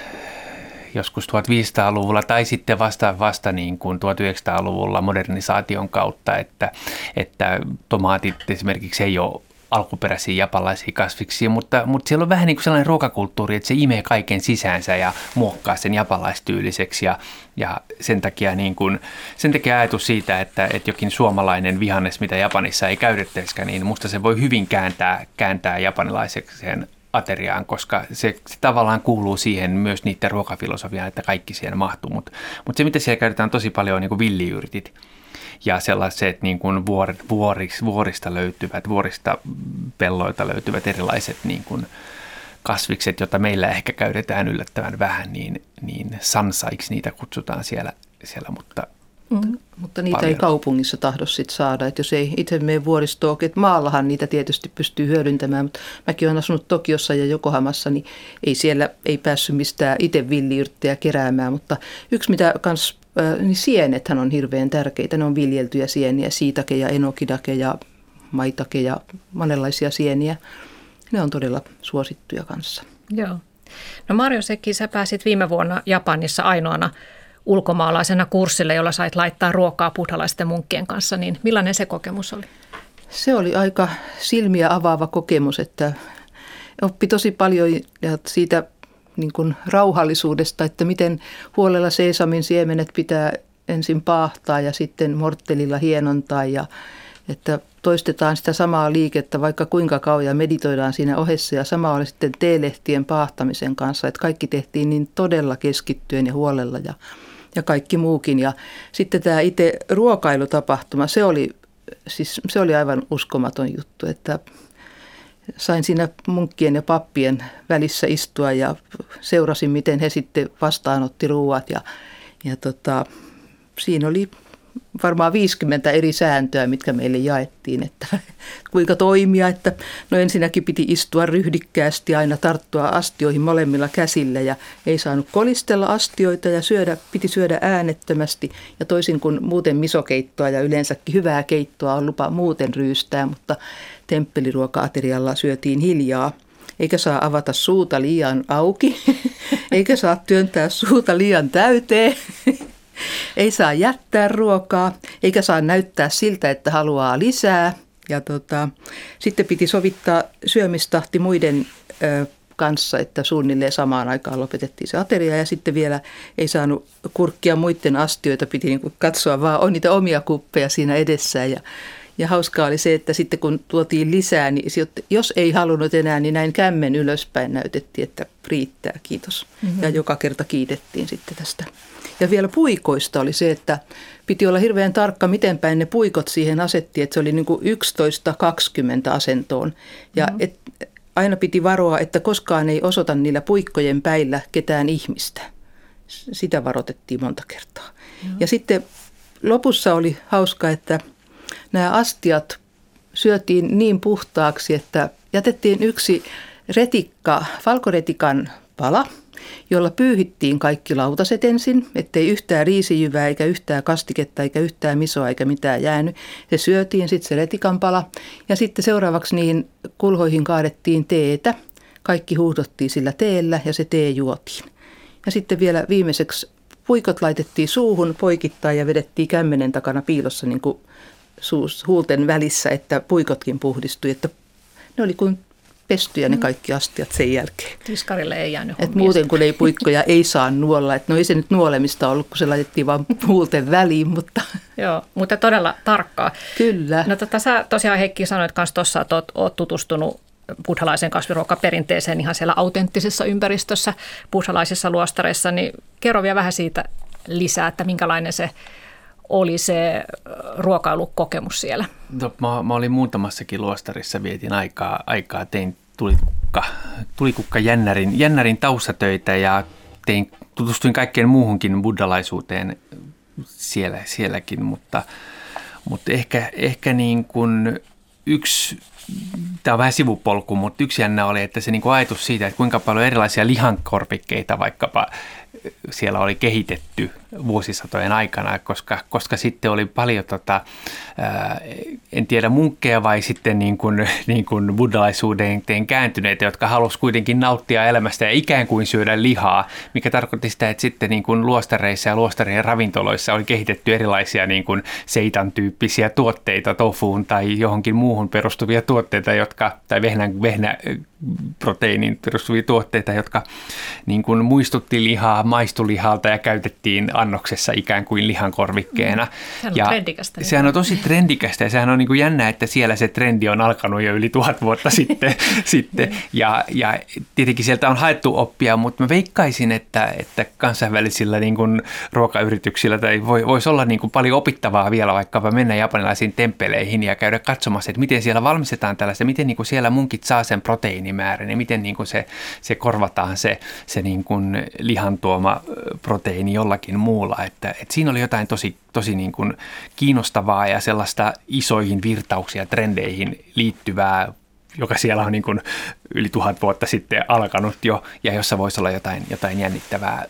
D: joskus 1500-luvulla tai sitten vasta, vasta niin kuin 1900-luvulla modernisaation kautta, että, että tomaatit esimerkiksi ei ole alkuperäisiä japalaisia kasviksia, mutta, mutta siellä on vähän niin kuin sellainen ruokakulttuuri, että se imee kaiken sisäänsä ja muokkaa sen japalaistyyliseksi ja, ja sen, takia niin kuin, sen takia ajatus siitä, että, että jokin suomalainen vihannes, mitä Japanissa ei käytettäisikään, niin musta se voi hyvin kääntää, kääntää japanilaisekseen ateriaan, koska se, se tavallaan kuuluu siihen myös niiden ruokafilosofiaan, että kaikki siihen mahtuu, mutta, mutta se mitä siellä käytetään tosi paljon on niin kuin villiyrtit ja sellaiset niin kuin vuor, vuoris, vuorista löytyvät, vuorista pelloilta löytyvät erilaiset niin kuin kasvikset, joita meillä ehkä käytetään yllättävän vähän, niin, niin sansaiksi niitä kutsutaan siellä, siellä mutta
C: Mm. Mutta niitä paljon. ei kaupungissa tahdo sit saada, että jos ei itse mene vuoristoon, että maallahan niitä tietysti pystyy hyödyntämään, mutta mäkin olen asunut Tokiossa ja Jokohamassa, niin ei siellä ei päässyt mistään itse villiyrttejä keräämään, mutta yksi mitä kans niin sienethän on hirveän tärkeitä. Ne on viljeltyjä sieniä, siitake ja enokidake ja maitake ja monenlaisia sieniä. Ne on todella suosittuja kanssa.
B: Joo. No Marjo Sekki, sä pääsit viime vuonna Japanissa ainoana ulkomaalaisena kurssille, jolla sait laittaa ruokaa buddhalaisten munkkien kanssa, niin millainen se kokemus oli?
C: Se oli aika silmiä avaava kokemus, että oppi tosi paljon ja siitä niin kuin rauhallisuudesta, että miten huolella seesamin siemenet pitää ensin paahtaa ja sitten morttelilla hienontaa ja että toistetaan sitä samaa liikettä vaikka kuinka kauan ja meditoidaan siinä ohessa ja sama oli sitten teelehtien paahtamisen kanssa, että kaikki tehtiin niin todella keskittyen ja huolella ja ja kaikki muukin. Ja sitten tämä itse ruokailutapahtuma, se oli, siis se oli aivan uskomaton juttu, että sain siinä munkkien ja pappien välissä istua ja seurasin, miten he sitten vastaanotti ruuat ja, ja tota, siinä oli varmaan 50 eri sääntöä, mitkä meille jaettiin, että kuinka toimia. Että no ensinnäkin piti istua ryhdikkäästi, aina tarttua astioihin molemmilla käsillä ja ei saanut kolistella astioita ja syödä, piti syödä äänettömästi. Ja toisin kuin muuten misokeittoa ja yleensäkin hyvää keittoa on lupa muuten ryystää, mutta temppeliruoka-aterialla syötiin hiljaa. Eikä saa avata suuta liian auki, eikä saa työntää suuta liian täyteen. Ei saa jättää ruokaa, eikä saa näyttää siltä, että haluaa lisää. Ja tota, sitten piti sovittaa syömistahti muiden ö, kanssa, että suunnilleen samaan aikaan lopetettiin se ateria. Ja sitten vielä ei saanut kurkkia muiden astioita, piti niin katsoa vaan on niitä omia kuppeja siinä edessä. Ja ja hauskaa oli se, että sitten kun tuotiin lisää, niin jos ei halunnut enää, niin näin kämmen ylöspäin näytettiin, että riittää, kiitos. Mm-hmm. Ja joka kerta kiitettiin sitten tästä. Ja vielä puikoista oli se, että piti olla hirveän tarkka, miten päin ne puikot siihen asetti, että se oli niin kuin 11-20 asentoon. Ja mm-hmm. et, aina piti varoa, että koskaan ei osoita niillä puikkojen päillä ketään ihmistä. Sitä varoitettiin monta kertaa. Mm-hmm. Ja sitten lopussa oli hauska, että – nämä astiat syötiin niin puhtaaksi, että jätettiin yksi retikka, valkoretikan pala, jolla pyyhittiin kaikki lautaset ensin, ettei yhtään riisijyvää eikä yhtään kastiketta eikä yhtään misoa eikä mitään jäänyt. Se syötiin sitten se retikan pala ja sitten seuraavaksi niihin kulhoihin kaadettiin teetä. Kaikki huuhdottiin sillä teellä ja se tee juotiin. Ja sitten vielä viimeiseksi puikot laitettiin suuhun poikittain ja vedettiin kämmenen takana piilossa niin kuin suus, huulten välissä, että puikotkin puhdistui, että ne oli kuin pestyjä ne mm. kaikki astiat sen jälkeen.
B: Tiskarille ei jäänyt
C: Et muuten kun ei puikkoja ei saa nuolla. Et no ei se nyt nuolemista ollut, kun se laitettiin vaan huulten väliin, mutta...
B: Joo, mutta todella tarkkaa.
C: Kyllä.
B: No tota, sä tosiaan Heikki sanoit myös tuossa, että oot, oot tutustunut buddhalaisen kasviruokaperinteeseen ihan siellä autenttisessa ympäristössä, buddhalaisissa luostareissa, niin kerro vielä vähän siitä lisää, että minkälainen se oli se ruokailukokemus siellä?
D: No, mä, mä olin muutamassakin luostarissa, vietin aikaa, aikaa tein tulikukka, tulikukka jännärin, jännärin taustatöitä ja tein, tutustuin kaikkeen muuhunkin buddhalaisuuteen siellä, sielläkin, mutta, mutta ehkä, ehkä niin kuin yksi tämä on vähän sivupolku, mutta yksi jännä oli, että se niin kuin ajatus siitä, että kuinka paljon erilaisia lihankorvikkeita vaikkapa siellä oli kehitetty vuosisatojen aikana, koska, koska sitten oli paljon, tota, ää, en tiedä munkkeja vai sitten niin kuin, niin kuin buddhalaisuuden kääntyneitä, jotka halusivat kuitenkin nauttia elämästä ja ikään kuin syödä lihaa, mikä tarkoitti sitä, että sitten niin kuin luostareissa ja luostarien ravintoloissa oli kehitetty erilaisia niin kuin seitan tyyppisiä tuotteita, tofuun tai johonkin muuhun perustuvia tuotteita, jotka, tai vehnä, vehnä proteiinin perustuvia tuotteita, jotka niin kuin muistutti lihaa, maistulihalta ja käytettiin annoksessa ikään kuin lihankorvikkeena. Mm.
B: Sehän on ja trendikästä.
D: Sehän on tosi trendikästä ja sehän on niin kuin jännä, että siellä se trendi on alkanut jo yli tuhat vuotta sitten. sitten. Ja, ja tietenkin sieltä on haettu oppia, mutta mä veikkaisin, että, että kansainvälisillä niin kuin ruokayrityksillä tai voi, voisi olla niin kuin paljon opittavaa vielä vaikkapa mennä japanilaisiin temppeleihin ja käydä katsomassa, että miten siellä valmistetaan tällaista, miten niin kuin siellä munkit saa sen proteiinimäärän ja miten niin kuin se, se korvataan se, se niin kuin lihan tuoma proteiini jollakin muulla. Että, että siinä oli jotain tosi, tosi niin kuin kiinnostavaa ja sellaista isoihin virtauksiin ja trendeihin liittyvää joka siellä on niin kuin yli tuhat vuotta sitten alkanut jo, ja jossa voisi olla jotain, jotain jännittävää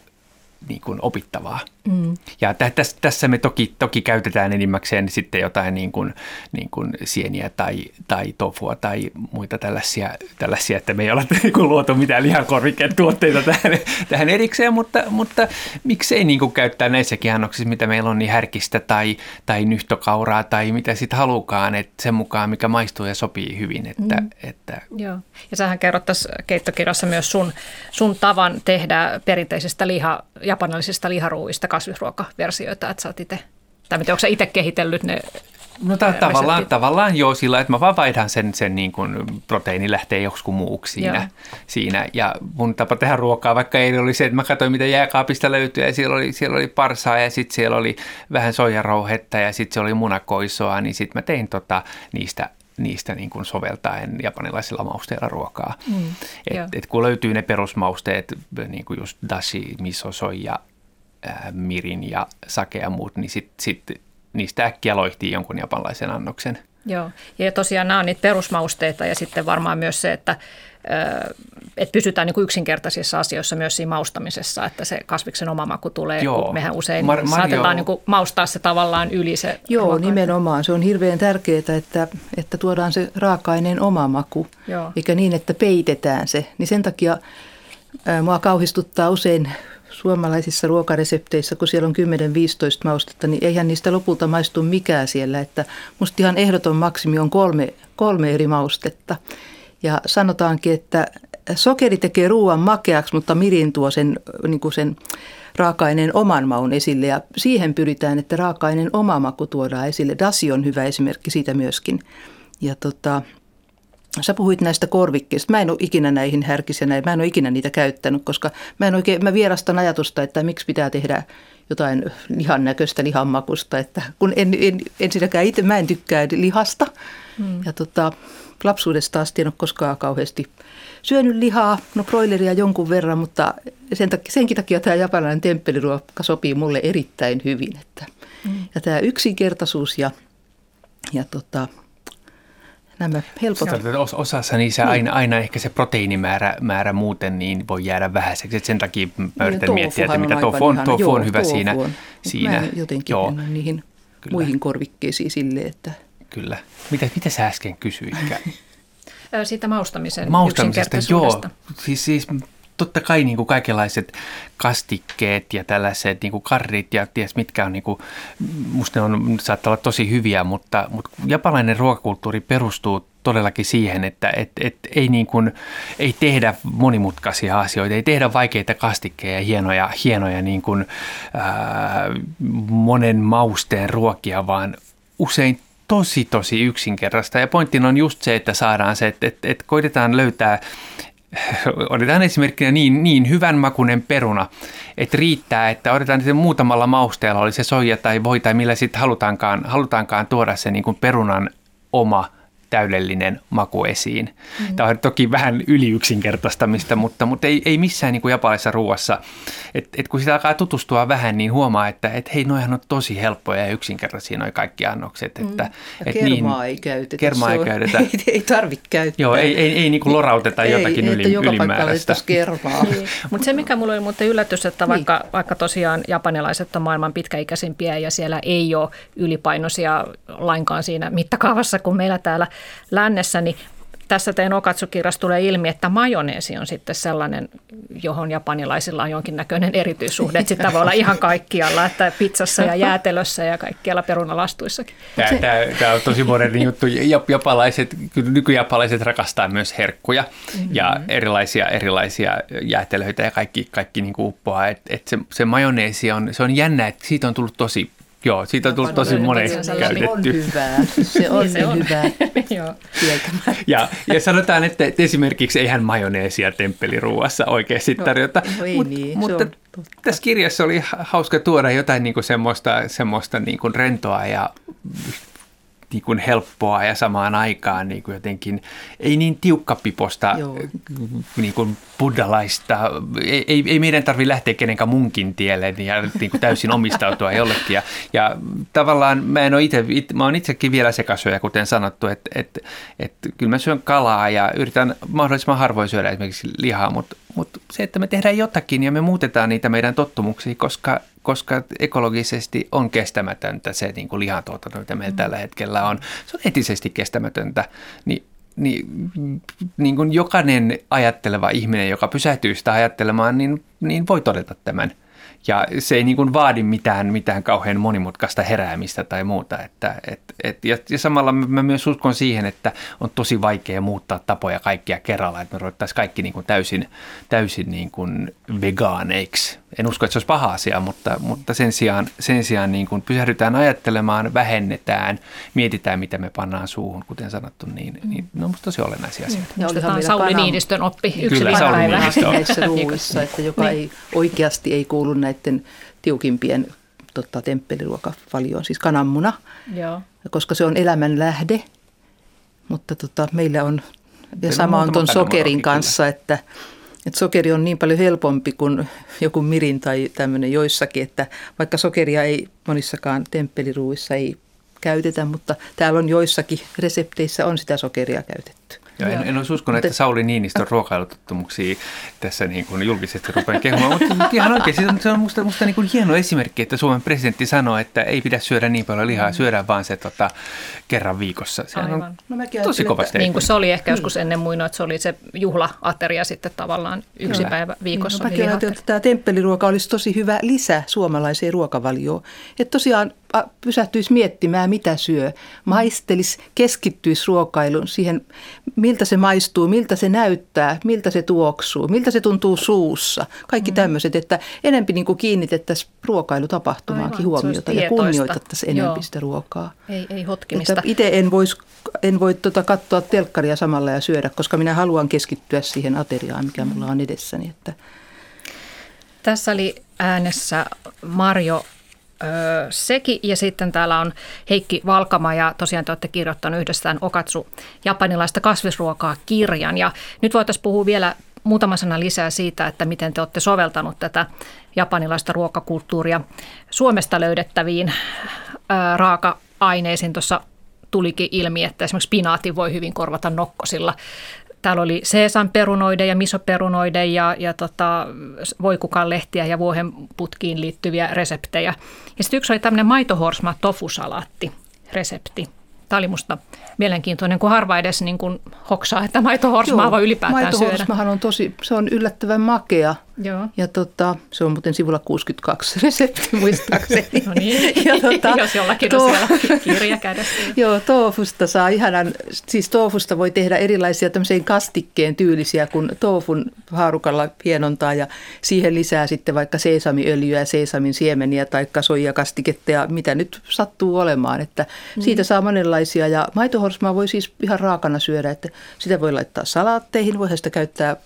D: niin kuin opittavaa. Mm. Ja tässä, tässä me toki, toki käytetään enimmäkseen sitten jotain niin kuin, niin kuin sieniä tai, tai tofua tai muita tällaisia, tällaisia että me ei ole niin kuin luotu mitään lihakorvikkeen tuotteita tähän, tähän erikseen, mutta, mutta miksei niin kuin käyttää näissäkin annoksissa, mitä meillä on, niin härkistä tai, tai nyhtokauraa tai mitä sitten halukaan, että sen mukaan, mikä maistuu ja sopii hyvin. Että, mm. että...
B: Joo. Ja sähän kerrot tässä keittokirjassa myös sun, sun tavan tehdä perinteisestä liha, japanilaisista liharuuista kasvisruokaversioita, että sä oot itse, tai onko sä itse kehitellyt ne
D: No ta- tavallaan, tavallaan joo sillä, että mä vaan vaihdan sen, sen niin kuin proteiini lähtee joskus muuksi siinä, siinä. Ja mun tapa tehdä ruokaa, vaikka ei oli se, että mä katsoin mitä jääkaapista löytyy ja siellä oli, siellä oli parsaa ja sitten siellä oli vähän soijarouhetta ja sitten se oli munakoisoa, niin sitten mä tein tota, niistä niistä niin kuin soveltaen japanilaisilla mausteilla ruokaa. Mm, et, et kun löytyy ne perusmausteet, niin kuin just dashi, miso, soija, ää, mirin ja sake ja muut, niin sitten sit niistä äkkiä loihtii jonkun japanlaisen annoksen.
B: Joo, ja tosiaan nämä on niitä perusmausteita ja sitten varmaan myös se, että, että pysytään niin kuin yksinkertaisissa asioissa myös siinä maustamisessa, että se kasviksen oma maku tulee, Joo. kun mehän usein Mar- Mario... saatetaan niin kuin maustaa se tavallaan yli se
C: Joo, ruoka. nimenomaan. Se on hirveän tärkeää, että, että tuodaan se raaka-aineen oma maku, Joo. eikä niin, että peitetään se. Niin sen takia mua kauhistuttaa usein suomalaisissa ruokaresepteissä, kun siellä on 10-15 maustetta, niin eihän niistä lopulta maistu mikään siellä. Että musta ihan ehdoton maksimi on kolme, kolme eri maustetta. Ja sanotaankin, että sokeri tekee ruoan makeaksi, mutta mirin tuo sen, niin kuin sen raaka-aineen oman maun esille. Ja siihen pyritään, että raaka-aineen oma maku tuodaan esille. Dasi on hyvä esimerkki siitä myöskin. Ja tota, Sä puhuit näistä korvikkeista. Mä en ole ikinä näihin härkissä näin. Mä en ole ikinä niitä käyttänyt, koska mä en oikein, mä vierastan ajatusta, että miksi pitää tehdä jotain lihan näköistä lihanmakusta. Että kun en, en, ensinnäkään itse mä en tykkää lihasta. Hmm. Ja tota, lapsuudesta asti en ole koskaan kauheasti syönyt lihaa, no broileria jonkun verran, mutta sen takia, senkin takia tämä japanilainen temppeliruokka sopii mulle erittäin hyvin. Että, hmm. Ja tämä yksinkertaisuus ja, ja tota, nämä helpotat.
D: Osassa niissä niin. aina, aina ehkä se proteiinimäärä määrä muuten niin voi jäädä vähäiseksi. Et sen takia mä niin, yritän miettiä, että mitä tofu on, tofu on hyvä tofu siinä. On. siinä.
C: Mä jotenkin Joo. niihin Kyllä. muihin korvikkeisiin sille, että...
D: Kyllä. Mitä, mitä sä äsken kysyitkään?
B: Siitä maustamisen
D: Maustamisesta, joo. Siis, siis totta kai niin kuin kaikenlaiset kastikkeet ja tällaiset niin kuin karrit ja ties mitkä on, niin kuin, musta ne on, saattaa olla tosi hyviä, mutta, mutta japanilainen ruokakulttuuri perustuu todellakin siihen, että et, et ei, niin kuin, ei tehdä monimutkaisia asioita, ei tehdä vaikeita kastikkeja ja hienoja, hienoja niin kuin, ää, monen mausteen ruokia, vaan usein tosi tosi yksinkertaista. Ja pointtina on just se, että saadaan se, että, että, että koitetaan löytää otetaan esimerkkinä niin, niin hyvän makunen peruna, että riittää, että otetaan että muutamalla mausteella, oli se soija tai voi tai millä sitten halutaankaan, halutaankaan tuoda se niin kuin perunan oma täydellinen maku esiin. Mm. Tämä on toki vähän yliyksinkertaistamista, mutta, mutta ei, ei missään niin kuin japalaisessa ruuassa. Et, et kun sitä alkaa tutustua vähän, niin huomaa, että et hei, noihan on tosi helppoja ja yksinkertaisia noi kaikki annokset. Että, mm.
C: et kermaa niin, ei käytetä.
D: Kermaa ei käytetä.
C: Ei, ei tarvitse käyttää.
D: Joo, ei, ei, ei niin kuin lorauteta ei, jotakin yli, joka ylimääräistä.
C: kermaa.
B: niin. Mutta se, mikä mulla oli muuten yllätys, että vaikka, niin. vaikka tosiaan japanilaiset on maailman pitkäikäisimpiä ja siellä ei ole ylipainoisia lainkaan siinä mittakaavassa kuin meillä täällä lännessä, niin tässä teidän Okatsu-kirjassa tulee ilmi, että majoneesi on sitten sellainen, johon japanilaisilla on jonkinnäköinen erityissuhde. Että sitä voi olla ihan kaikkialla, että pizzassa ja jäätelössä ja kaikkialla perunalastuissakin.
D: Tämä, tämä, tämä on tosi moderni juttu. Japalaiset, nykyjapalaiset rakastaa myös herkkuja mm-hmm. ja erilaisia, erilaisia jäätelöitä ja kaikki, kaikki niin kuin uppoaa. Et, et se, se majoneesi on, se on jännä, että siitä on tullut tosi Joo, siitä on tullut tosi monen käytetty. Se on
C: hyvää. Se on, se on. hyvää.
D: ja, ja sanotaan, että, että esimerkiksi eihän majoneesia temppeliruuassa oikeasti no, tarjota. No, ei Mut, niin, mutta tässä kirjassa oli hauska tuoda jotain niin kuin semmoista, semmoista niin kuin rentoa ja niin kuin helppoa ja samaan aikaan niin kuin jotenkin, ei niin tiukkapiposta niin kuin buddhalaista, ei, ei, ei meidän tarvitse lähteä kenenkään munkin tielle ja niin kuin täysin omistautua jollekin. Ja, ja tavallaan mä en ole itse, it, mä oon itsekin vielä sekasyöjä, kuten sanottu, että että että kyllä mä syön kalaa ja yritän mahdollisimman harvoin syödä esimerkiksi lihaa, mutta, mutta se, että me tehdään jotakin ja me muutetaan niitä meidän tottumuksia, koska koska ekologisesti on kestämätöntä se niin kuin lihantuotanto, mitä meillä mm. tällä hetkellä on. Se on eettisesti kestämätöntä, niin niin, niin kuin jokainen ajatteleva ihminen, joka pysähtyy sitä ajattelemaan, niin, niin voi todeta tämän. Ja se ei niin kuin vaadi mitään, mitään kauhean monimutkaista heräämistä tai muuta. Että, et, et, ja, ja samalla mä myös uskon siihen, että on tosi vaikea muuttaa tapoja kaikkia kerralla, että me ruvettaisiin kaikki niin kuin täysin, täysin niin kuin vegaaneiksi. En usko, että se olisi paha asia, mutta, mutta sen sijaan, sen sijaan niin kun pysähdytään ajattelemaan, vähennetään, mietitään, mitä me pannaan suuhun, kuten sanottu, niin, niin ne on minusta tosi olennaisia asioita.
B: Ja olihan Sauli kanan... Niinistön oppi yksi
D: Kyllä, Sauli Niinistö.
C: näissä ruuissa, että joka niin. ei oikeasti ei kuulu näiden tiukimpien tota, temppeliruokavalioon, siis kananmuna, Joo. koska se on elämän lähde. Mutta tota, meillä on, ja sama on tuon sokerin kanssa, että, että sokeri on niin paljon helpompi kuin joku mirin tai tämmöinen joissakin, että vaikka sokeria ei monissakaan temppeliruuissa ei käytetä, mutta täällä on joissakin resepteissä on sitä sokeria käytetty.
D: Ja en, en olisi uskonut, että Sauli Niinistön ruokailutottumuksia tässä niin kuin julkisesti rupean kehumaan, mutta ihan oikein, se on, se on musta, musta niin kuin hieno esimerkki, että Suomen presidentti sanoo, että ei pidä syödä niin paljon lihaa, mm. syödään vaan se tota, kerran viikossa. Se on no, tosi kovasti.
B: Niin kuin se oli ehkä joskus ennen muinoin, että se oli se juhlaateria sitten tavallaan yksi Kyllä. päivä viikossa.
C: Niin, no, mäkin ajattelin, että tämä temppeliruoka olisi tosi hyvä lisä suomalaiseen ruokavalioon. Että tosiaan pysähtyisi miettimään, mitä syö, maistelisi, keskittyisi ruokailuun siihen, miltä se maistuu, miltä se näyttää, miltä se tuoksuu, miltä se tuntuu suussa. Kaikki mm. tämmöiset, että enempi niin kuin kiinnitettäisiin ruokailutapahtumaankin Aivan, huomiota ja kunnioitettaisiin enempi sitä ruokaa.
B: Ei, ei hotkimista.
C: Itse en, vois, en voi tuota katsoa telkkaria samalla ja syödä, koska minä haluan keskittyä siihen ateriaan, mikä mulla on edessäni. Että.
B: Tässä oli äänessä Marjo Seki ja sitten täällä on Heikki Valkama ja tosiaan te olette kirjoittanut yhdestään Okatsu japanilaista kasvisruokaa kirjan ja nyt voitaisiin puhua vielä muutama sana lisää siitä, että miten te olette soveltanut tätä japanilaista ruokakulttuuria Suomesta löydettäviin raaka-aineisiin. Tuossa tulikin ilmi, että esimerkiksi spinaatti voi hyvin korvata nokkosilla. Täällä oli seesanperunoiden ja misoperunoiden ja, ja tota, voikukanlehtiä ja vuohenputkiin liittyviä reseptejä. Ja sitten yksi oli tämmöinen maitohorsma tofusalaatti resepti. Tämä oli musta mielenkiintoinen, kun harva edes niin kuin hoksaa, että maitohorsmaa voi ylipäätään
C: maitohorsmahan
B: syödä.
C: on tosi, se on yllättävän makea.
B: Joo.
C: Ja tota, se on muuten sivulla 62 resepti muistaakseni.
B: no niin, ja tota, jos jollakin to- on siellä kirja kädessä.
C: Joo, toofusta saa ihanan, siis toofusta voi tehdä erilaisia tämmöiseen kastikkeen tyylisiä, kun toofun haarukalla hienontaa ja siihen lisää sitten vaikka seesamiöljyä, seesamin siemeniä tai soijakastiketta ja mitä nyt sattuu olemaan. Että mm. Siitä saa monenlaisia ja maitohorsmaa voi siis ihan raakana syödä, että sitä voi laittaa salaatteihin, voi sitä käyttää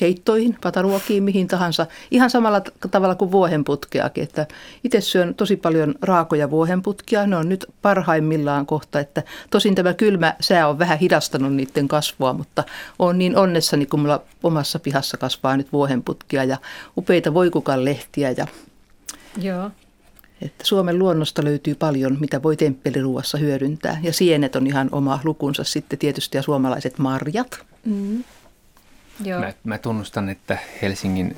C: keittoihin, pataruokiin, mihin tahansa. Ihan samalla tavalla kuin vuohenputkeakin. Että itse syön tosi paljon raakoja vuohenputkia. Ne on nyt parhaimmillaan kohta. Että tosin tämä kylmä sää on vähän hidastanut niiden kasvua, mutta on niin onnessani, kun mulla omassa pihassa kasvaa nyt vuohenputkia ja upeita voikukan lehtiä ja
B: Joo.
C: Että Suomen luonnosta löytyy paljon, mitä voi temppeliruuassa hyödyntää. Ja sienet on ihan oma lukunsa sitten tietysti ja suomalaiset marjat. Mm.
D: Joo. Mä, mä tunnustan, että Helsingin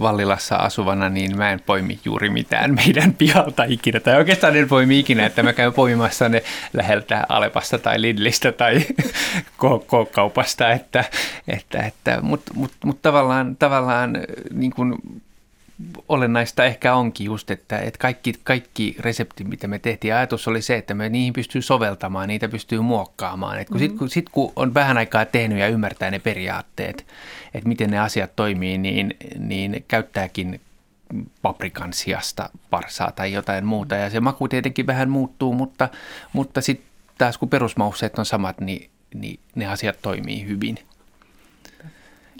D: Vallilassa asuvana, niin mä en poimi juuri mitään meidän pihalta ikinä. Tai oikeastaan en poimi ikinä, että mä käyn poimimassa ne läheltä Alepasta tai Lidlistä tai K-kaupasta. Että, että, että, Mutta mut, mut tavallaan, tavallaan niin kuin olennaista ehkä onkin just, että, että kaikki, kaikki reseptit, mitä me tehtiin, ajatus oli se, että me niihin pystyy soveltamaan, niitä pystyy muokkaamaan. kun mm-hmm. Sitten kun, sit, kun on vähän aikaa tehnyt ja ymmärtää ne periaatteet, että miten ne asiat toimii, niin, niin käyttääkin paprikan sijasta parsaa tai jotain muuta. Ja se maku tietenkin vähän muuttuu, mutta, mutta sitten taas kun perusmausteet on samat, niin, niin ne asiat toimii hyvin.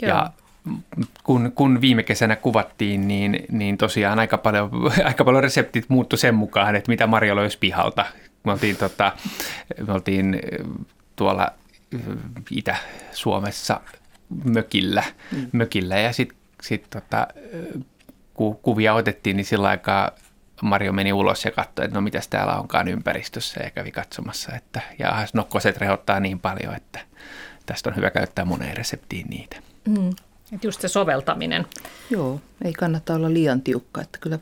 D: Joo. Ja kun, kun viime kesänä kuvattiin, niin, niin tosiaan aika paljon, aika paljon reseptit muuttu sen mukaan, että mitä Marja löysi pihalta. Me oltiin, tota, me oltiin tuolla Itä-Suomessa mökillä, mm. mökillä ja sitten sit, tota, kun kuvia otettiin, niin sillä aikaa Mario meni ulos ja katsoi, että no mitäs täällä onkaan ympäristössä ja kävi katsomassa. Että, ja nokkoset rehottaa niin paljon, että tästä on hyvä käyttää moneen reseptiin niitä. Mm.
B: Että just se soveltaminen.
C: Joo, ei kannata olla liian tiukka, että kyllä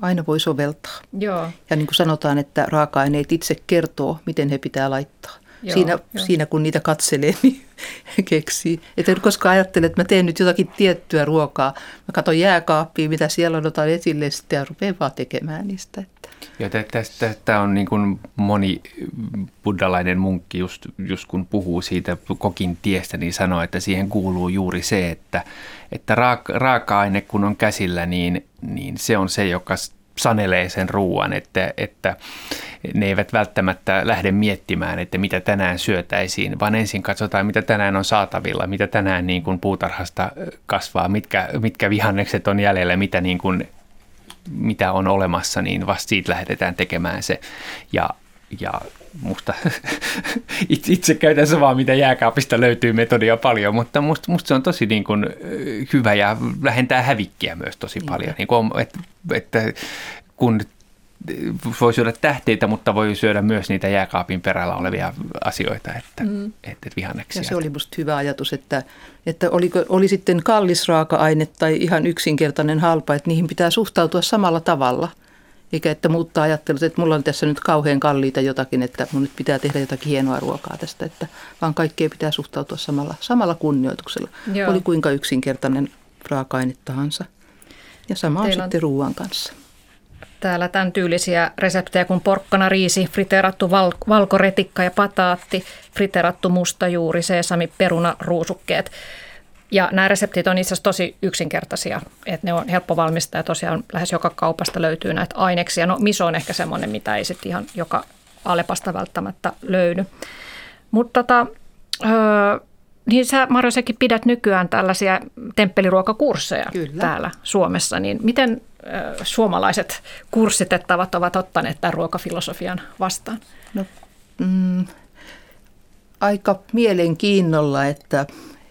C: aina voi soveltaa.
B: Joo.
C: Ja niin kuin sanotaan, että raaka-aineet itse kertoo, miten he pitää laittaa. Joo, siinä, joo. siinä kun niitä katselee, niin keksii. Että en koskaan ajattele, että mä teen nyt jotakin tiettyä ruokaa. Mä katson jääkaappia, mitä siellä on, otan esille sitten ja rupean vaan tekemään niistä. Että.
D: Ja tästä, tästä on niin kuin moni buddhalainen munkki, just, just kun puhuu siitä kokin tiestä, niin sanoo, että siihen kuuluu juuri se, että, että raaka, raaka-aine kun on käsillä, niin, niin se on se, joka sanelee sen ruoan, että, että ne eivät välttämättä lähde miettimään, että mitä tänään syötäisiin, vaan ensin katsotaan, mitä tänään on saatavilla, mitä tänään niin kuin puutarhasta kasvaa, mitkä, mitkä vihannekset on jäljellä, mitä, niin kuin, mitä on olemassa, niin vasta siitä lähdetään tekemään se. Ja, ja musta itse, käytän samaa, mitä jääkaapista löytyy metodia paljon, mutta musta, musta se on tosi niin kuin hyvä ja vähentää hävikkiä myös tosi paljon. Niin kuin, että, että kun voi syödä tähteitä, mutta voi syödä myös niitä jääkaapin perällä olevia asioita, että, mm. että vihanneksia.
C: Ja se oli musta hyvä ajatus, että, että oliko, oli sitten kallis raaka-aine tai ihan yksinkertainen halpa, että niihin pitää suhtautua samalla tavalla. Eikä että muuttaa ajattelut, että mulla on tässä nyt kauhean kalliita jotakin, että mun nyt pitää tehdä jotakin hienoa ruokaa tästä, että vaan kaikkea pitää suhtautua samalla, samalla kunnioituksella. Joo. Oli kuinka yksinkertainen raaka-aine tahansa. Ja sama on Teillä sitten ruoan kanssa
B: täällä tämän tyylisiä reseptejä kuin porkkana, riisi, friteerattu val- valkoretikka ja pataatti, friteerattu mustajuuri, seesami, peruna, ruusukkeet. Ja nämä reseptit on itse asiassa tosi yksinkertaisia, että ne on helppo valmistaa ja tosiaan lähes joka kaupasta löytyy näitä aineksia. No miso on ehkä semmoinen, mitä ei sitten ihan joka Alepasta välttämättä löydy. Mutta tota, öö, niin sä Marjo sekin pidät nykyään tällaisia temppeliruokakursseja Kyllä. täällä Suomessa, niin miten suomalaiset kurssitettavat ovat ottaneet tämän ruokafilosofian vastaan? No, mm,
C: aika mielenkiinnolla, että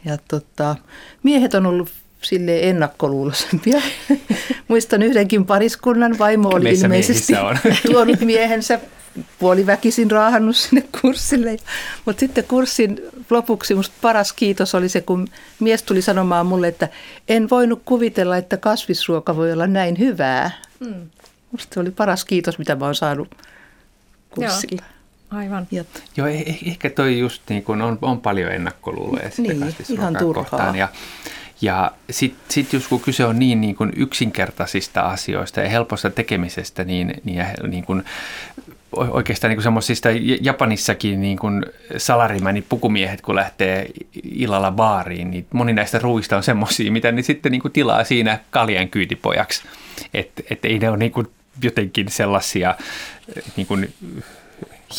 C: ja tota, miehet on ollut sille ennakkoluulosempia. Muistan yhdenkin pariskunnan, vaimo oli Missä ilmeisesti tuonut miehensä puoliväkisin raahannut sinne kurssille. Mutta sitten kurssin lopuksi musta paras kiitos oli se, kun mies tuli sanomaan mulle, että en voinut kuvitella, että kasvisruoka voi olla näin hyvää. Musta se oli paras kiitos, mitä mä oon saanut kurssilla.
B: Joo. Aivan.
D: Ja. Joo, eh, eh, ehkä toi just niin kun on, on paljon ennakkoluuloja niin, ihan turhaa. Ja, ja sitten sit just kun kyse on niin, niin kuin yksinkertaisista asioista ja helposta tekemisestä, niin, niin, niin kuin oikeastaan niin semmoisista Japanissakin niin kuin salarimäni pukumiehet, kun lähtee illalla baariin, niin moni näistä ruuista on semmoisia, mitä ne sitten niin kuin tilaa siinä kaljan kyytipojaksi. Että et ei ne ole niin kuin jotenkin sellaisia niin kuin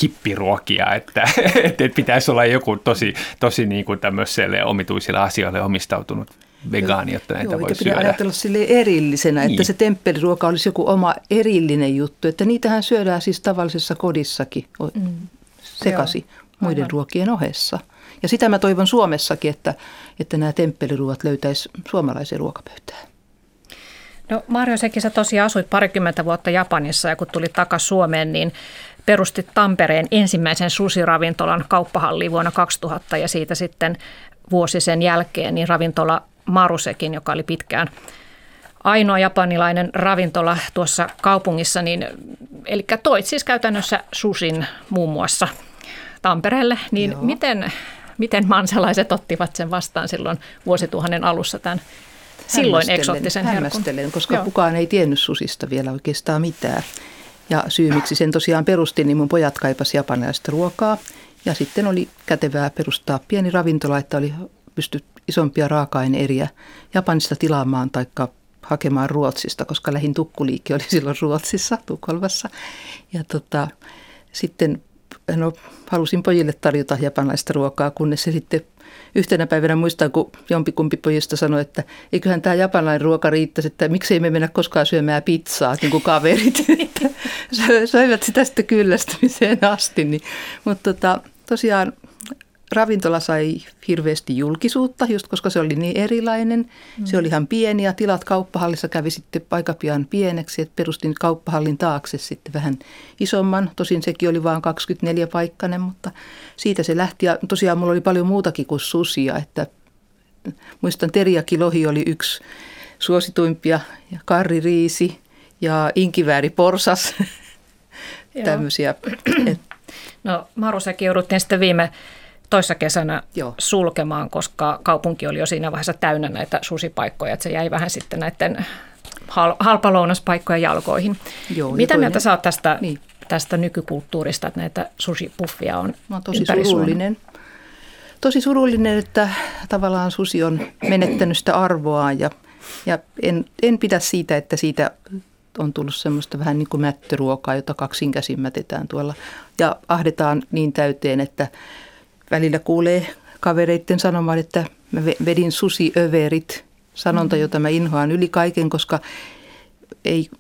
D: hippiruokia, että, että pitäisi olla joku tosi, tosi niin kuin tämmöiselle omituisille asioille omistautunut vegaani, jotta näitä Joo, voi syödä.
C: ajatella sille erillisenä, niin. että se temppeliruoka olisi joku oma erillinen juttu. Että niitähän syödään siis tavallisessa kodissakin mm. sekasi Joo, muiden ruokien ohessa. Ja sitä mä toivon Suomessakin, että, että nämä temppeliruoat löytäisi suomalaisen ruokapöytään.
B: No Mario Sekin, sä tosiaan asuit parikymmentä vuotta Japanissa ja kun tuli takaisin Suomeen, niin perustit Tampereen ensimmäisen susiravintolan kauppahalliin vuonna 2000 ja siitä sitten vuosi sen jälkeen niin ravintola Marusekin, joka oli pitkään ainoa japanilainen ravintola tuossa kaupungissa, niin, eli toit siis käytännössä susin muun muassa Tampereelle, niin Joo. miten, miten mansalaiset ottivat sen vastaan silloin vuosituhannen alussa tämän silloin eksoottisen
C: herkun? koska Joo. kukaan ei tiennyt susista vielä oikeastaan mitään. Ja syy, miksi sen tosiaan perustin, niin mun pojat kaipasivat japanilaista ruokaa. Ja sitten oli kätevää perustaa pieni ravintola, että oli pystyt isompia raaka-aineeriä Japanista tilaamaan tai hakemaan Ruotsista, koska lähin tukkuliike oli silloin Ruotsissa, Tukholmassa. Ja tota, sitten no, halusin pojille tarjota japanilaista ruokaa, kunnes se sitten yhtenä päivänä muistan, kun jompikumpi pojista sanoi, että eiköhän tämä japanilainen ruoka riittäisi, että miksei me mennä koskaan syömään pizzaa, niin kuin kaverit. Söivät sitä sitten kyllästymiseen asti. Niin, mutta tota, tosiaan ravintola sai hirveästi julkisuutta, just koska se oli niin erilainen. Mm. Se oli ihan pieni ja tilat kauppahallissa kävi sitten aika pian pieneksi, että perustin kauppahallin taakse sitten vähän isomman. Tosin sekin oli vain 24 paikkainen, mutta siitä se lähti. Ja tosiaan mulla oli paljon muutakin kuin susia, että muistan teriaki lohi oli yksi suosituimpia ja karririisi ja inkivääri porsas. Tämmöisiä.
B: No Marusekin jouduttiin sitten viime toissa kesänä
C: Joo.
B: sulkemaan, koska kaupunki oli jo siinä vaiheessa täynnä näitä susipaikkoja, että se jäi vähän sitten näiden hal- halpalounaspaikkojen jalkoihin.
C: Joo,
B: Mitä mieltä sä oot tästä,
C: Niin.
B: tästä nykykulttuurista, että näitä susipuffia on
C: Mä oon tosi surullinen. Tosi surullinen, että tavallaan susi on menettänyt sitä arvoaan ja, ja en, en pidä siitä, että siitä on tullut semmoista vähän niin kuin mättöruokaa, jota kaksin käsin mätetään tuolla. Ja ahdetaan niin täyteen, että välillä kuulee kavereitten sanomaan, että mä ve- vedin susiöverit, sanonta, jota mä inhoan yli kaiken, koska ei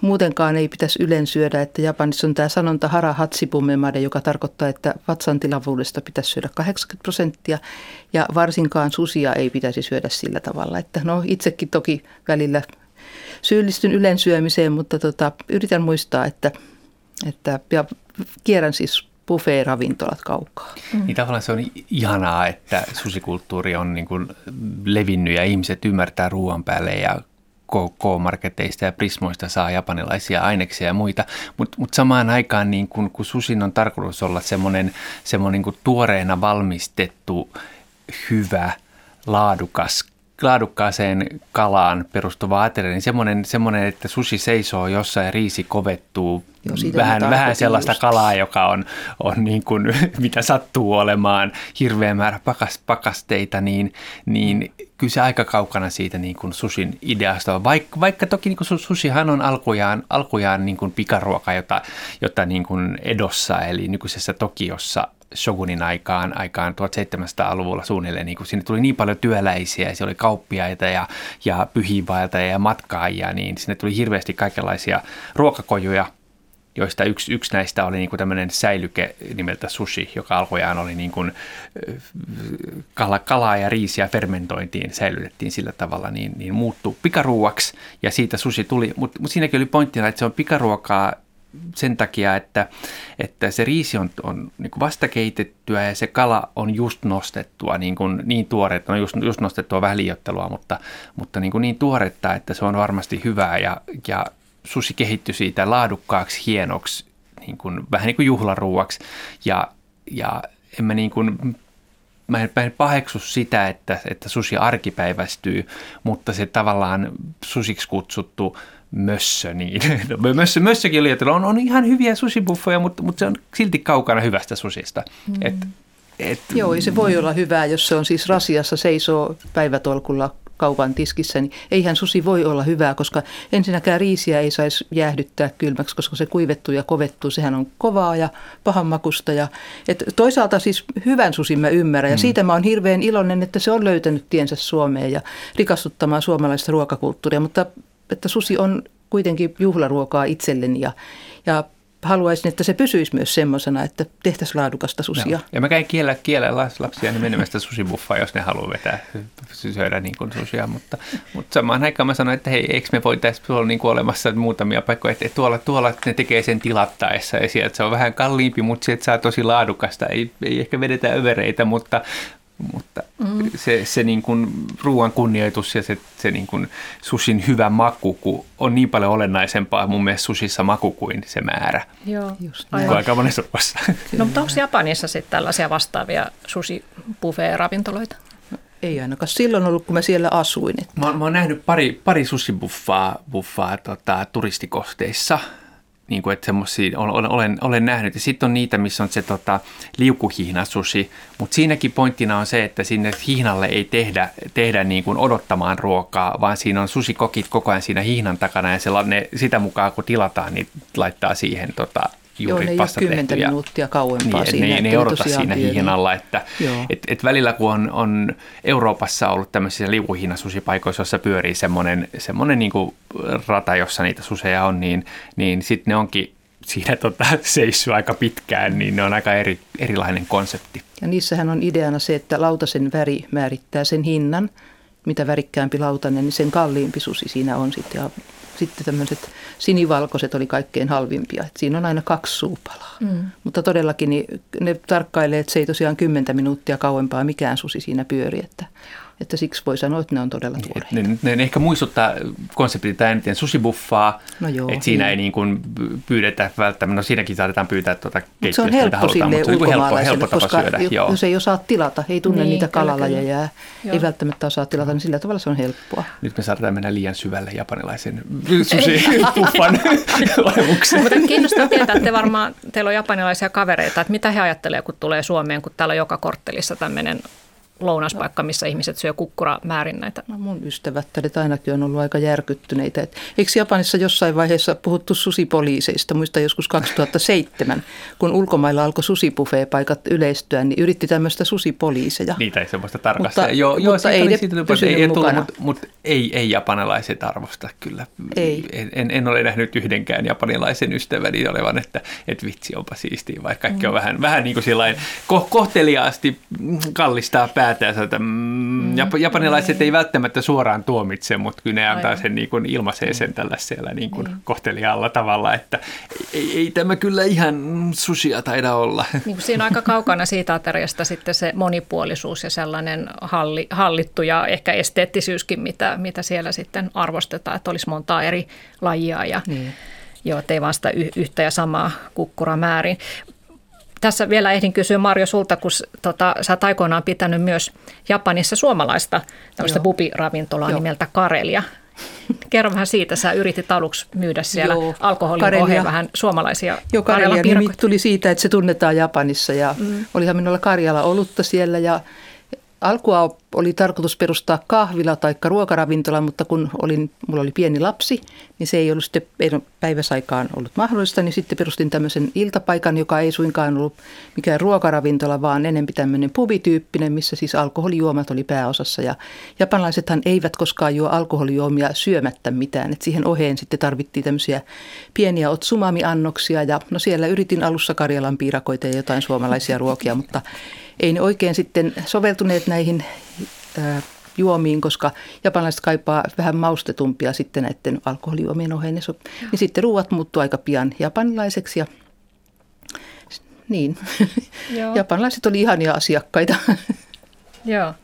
C: muutenkaan ei pitäisi ylen syödä, että Japanissa on tämä sanonta hara hatsipumemade, joka tarkoittaa, että vatsan tilavuudesta pitäisi syödä 80 prosenttia ja varsinkaan susia ei pitäisi syödä sillä tavalla. Että no itsekin toki välillä syyllistyn ylen syömiseen, mutta tota, yritän muistaa, että, että ja kierrän siis buffet-ravintolat kaukaa.
D: Mm. Niin tavallaan se on ihanaa, että susikulttuuri on niin kuin levinnyt ja ihmiset ymmärtää ruoan päälle ja K-marketeista ja Prismoista saa japanilaisia aineksia ja muita, mutta mut samaan aikaan niin kun, kun susin on tarkoitus olla semmoinen, semmoinen niin tuoreena valmistettu, hyvä, laadukas laadukkaaseen kalaan perustuva ateria, niin semmoinen, semmoinen, että susi seisoo jossain ja riisi kovettuu
C: Joo,
D: vähän, vähän sellaista
C: just.
D: kalaa, joka on, on niin kuin, mitä sattuu olemaan, hirveä määrä pakas, pakasteita, niin, niin kyllä se aika kaukana siitä niin kuin susin ideasta on. Vaikka, vaikka toki niin kuin su- susihan on alkujaan, alkujaan niin kuin pikaruoka, jota, jota niin kuin Edossa eli nykyisessä Tokiossa Shogunin aikaan, aikaan 1700-luvulla suunnilleen, niin kun sinne tuli niin paljon työläisiä, ja siellä oli kauppiaita ja, ja pyhiinvaeltajia ja matkaajia, niin sinne tuli hirveästi kaikenlaisia ruokakojuja, joista yksi, yksi näistä oli niin kuin tämmöinen säilyke nimeltä sushi, joka alkujaan oli niin kuin kala, kalaa ja riisiä fermentointiin, säilytettiin sillä tavalla, niin, niin muuttui pikaruuaksi ja siitä sushi tuli, mutta mut siinäkin oli pointtina, että se on pikaruokaa sen takia, että, että se riisi on, on niin kuin vasta keitettyä ja se kala on just nostettua, niin, kuin, niin tuoretta, no just, just nostettua vähän liiottelua, mutta, mutta niin, kuin niin tuoretta, että se on varmasti hyvää ja, ja susi kehittyi siitä laadukkaaksi, hienoksi, niin kuin, vähän niin kuin juhlaruuaksi. Ja, ja en mä niin kuin, mä en, mä en paheksu sitä, että, että susi arkipäiväistyy, mutta se tavallaan susiksi kutsuttu mössö, niin mössö, mössökin oli, että on, on ihan hyviä susibuffoja, mutta, mutta se on silti kaukana hyvästä susista. Mm. Et, et,
C: Joo, ei se voi olla hyvää, jos se on siis rasiassa, seisoo päivätolkulla kaupan tiskissä, niin eihän susi voi olla hyvää, koska ensinnäkään riisiä ei saisi jäähdyttää kylmäksi, koska se kuivettuu ja kovettuu. Sehän on kovaa ja pahanmakusta. Ja, et toisaalta siis hyvän susin mä ymmärrän ja mm. siitä mä oon hirveän iloinen, että se on löytänyt tiensä Suomeen ja rikastuttamaan suomalaista ruokakulttuuria, mutta että susi on kuitenkin juhlaruokaa itselleni ja, ja haluaisin, että se pysyisi myös semmoisena, että tehtäisiin laadukasta susia.
D: No. Ja mä käyn kiellä, kiellä lapsia niin menemästä susibuffaa, jos ne haluaa vetää, syödä niin kuin susia, mutta, mutta samaan aikaan mä sanoin, että hei, eikö me voitaisiin olla niin olemassa muutamia paikkoja, että tuolla, tuolla ne tekee sen tilattaessa ja sieltä se on vähän kalliimpi, mutta sieltä saa tosi laadukasta, ei, ei ehkä vedetä övereitä, mutta mutta mm. se, se niin kuin ruoan kunnioitus ja se, se niin kuin susin hyvä maku kun on niin paljon olennaisempaa mun mielestä susissa maku kuin se määrä.
B: Joo,
C: Just
D: aika monessa ruoassa.
B: No mutta onko Japanissa sitten tällaisia vastaavia sushi ravintoloita
C: Ei ainakaan silloin ollut, kun mä siellä asuin. Että.
D: Mä, mä oon nähnyt pari, pari susibuffaa buffaa, tota, turistikohteissa – niin kuin, että semmoisia olen, olen, olen nähnyt. Ja sitten on niitä, missä on se tota, liukuhihnasusi, mutta siinäkin pointtina on se, että sinne hihnalle ei tehdä, tehdä niin kuin odottamaan ruokaa, vaan siinä on susikokit koko ajan siinä hihnan takana ja se, ne, sitä mukaan kun tilataan, niin laittaa siihen tota, juuri
C: Joo, ne
D: vasta
C: ei ole kymmentä minuuttia kauempaa
D: niin,
C: siinä.
D: Ne, ne ei odota siinä hihnalla, että et, et välillä kun on, on Euroopassa ollut tämmöisissä liukuhihnasusipaikoissa, jossa pyörii semmoinen, semmoinen niin rata, jossa niitä suseja on, niin, niin sitten ne onkin siinä tota, seissyt aika pitkään, niin ne on aika eri, erilainen konsepti.
C: Ja niissähän on ideana se, että lautasen väri määrittää sen hinnan. Mitä värikkäämpi lautanen, niin sen kalliimpi susi siinä on sitten. Ja sitten tämmöiset sinivalkoiset oli kaikkein halvimpia. Et siinä on aina kaksi suupalaa. Mm. Mutta todellakin niin ne tarkkailee, että se ei tosiaan kymmentä minuuttia kauempaa mikään susi siinä pyöri. Että Että siksi voi sanoa, että ne on todella tuoreita.
D: Ne, ne, ne ehkä muistuttaa konseptilta eniten susibuffaa,
C: No joo,
D: että siinä
C: niin.
D: ei niin kuin pyydetä välttämättä, no siinäkin saatetaan pyytää tuota
C: Mutta se on
D: keittiöstä, mitä
C: helppo
D: halutaan,
C: sille
D: mutta se on niin kuin helppo, helppo tapa
C: koska
D: syödä.
C: jo-
D: Joo.
C: jos ei osaa tilata, ei tunne
B: Niin,
C: niitä
B: kyllä,
C: kalalajeja,
B: kyllä.
C: ei välttämättä osaa tilata, niin sillä tavalla se on helppoa.
D: Nyt me saadaan mennä liian syvälle japanilaisen sushi-buffan olemukseen.
B: Mutta kiinnostaa tietää, että te varmaan, teillä on japanilaisia kavereita, että mitä he ajattelee, kun tulee Suomeen, kun täällä on joka korttelissa tämmöinen lounaspaikka, missä ihmiset syö kukkuramäärin näitä.
C: No mun ystävättäret ainakin on ollut aika järkyttyneitä. Et eikö Japanissa jossain vaiheessa puhuttu susipoliiseista? Muista joskus 2007, kun ulkomailla alkoi susipufeepaikat yleistyä, niin yritti tämmöistä susipoliiseja.
D: Niitä ei semmoista tarkasta.
C: Mutta-
D: joo, joo,
C: mutta ei ne
D: siitä tullut, ei, ei tullut, mutta, mutta ei, ei japanilaiset arvosta kyllä.
C: Ei.
D: En, en, en ole nähnyt yhdenkään japanilaisen ystäväni olevan, että, että vitsi onpa siistiä, vaikka kaikki on vähän, vähän niin kuin sillain ko, kohteliaasti kallistaa päätään. Että, mm, jap, japanilaiset ei välttämättä suoraan tuomitse, mutta kyllä ne antaa sen niin kuin ilmaisee sen tällaisella niin kuin kohteliaalla tavalla, että ei, ei tämä kyllä ihan susia taida olla.
B: Niin kuin siinä on aika kaukana siitä ateriasta sitten se monipuolisuus ja sellainen halli, hallittu ja ehkä esteettisyyskin, mitä, mitä siellä sitten arvostetaan, että olisi montaa eri lajia ja
C: Niin.
B: joo, ettei vaan sitä yhtä ja samaa kukkuramäärin. Tässä vielä ehdin kysyä Marjo sulta, kun tota, sä oot aikoinaan pitänyt myös Japanissa suomalaista tämmöistä bubiravintolaa
C: Joo.
B: nimeltä Karelia. Kerro vähän siitä, sä yritit aluksi myydä siellä
C: Joo.
B: alkoholin
C: Karelia.
B: oheen vähän suomalaisia
C: Joo, Karjalan nimi tuli siitä, että se tunnetaan Japanissa ja mm. olihan minulla Karjala olutta siellä ja alkua oli tarkoitus perustaa kahvila tai ruokaravintola, mutta kun olin, mulla oli pieni lapsi, niin se ei ollut sitten päiväsaikaan ollut mahdollista, niin sitten perustin tämmöisen iltapaikan, joka ei suinkaan ollut mikään ruokaravintola, vaan enempi tämmöinen pubityyppinen, missä siis alkoholijuomat oli pääosassa. Ja japanilaisethan eivät koskaan juo alkoholijuomia syömättä mitään, että siihen oheen sitten tarvittiin tämmöisiä pieniä otsumami-annoksia. Ja no siellä yritin alussa Karjalan piirakoita ja jotain suomalaisia ruokia, mutta ei ne oikein sitten soveltuneet näihin ää, juomiin, koska japanilaiset kaipaa vähän maustetumpia sitten näiden alkoholijuomien oheen. Ja so- Niin sitten ruuat muuttuu aika pian japanilaiseksi ja niin,
B: Joo.
C: japanilaiset oli ihania asiakkaita.
B: Joo.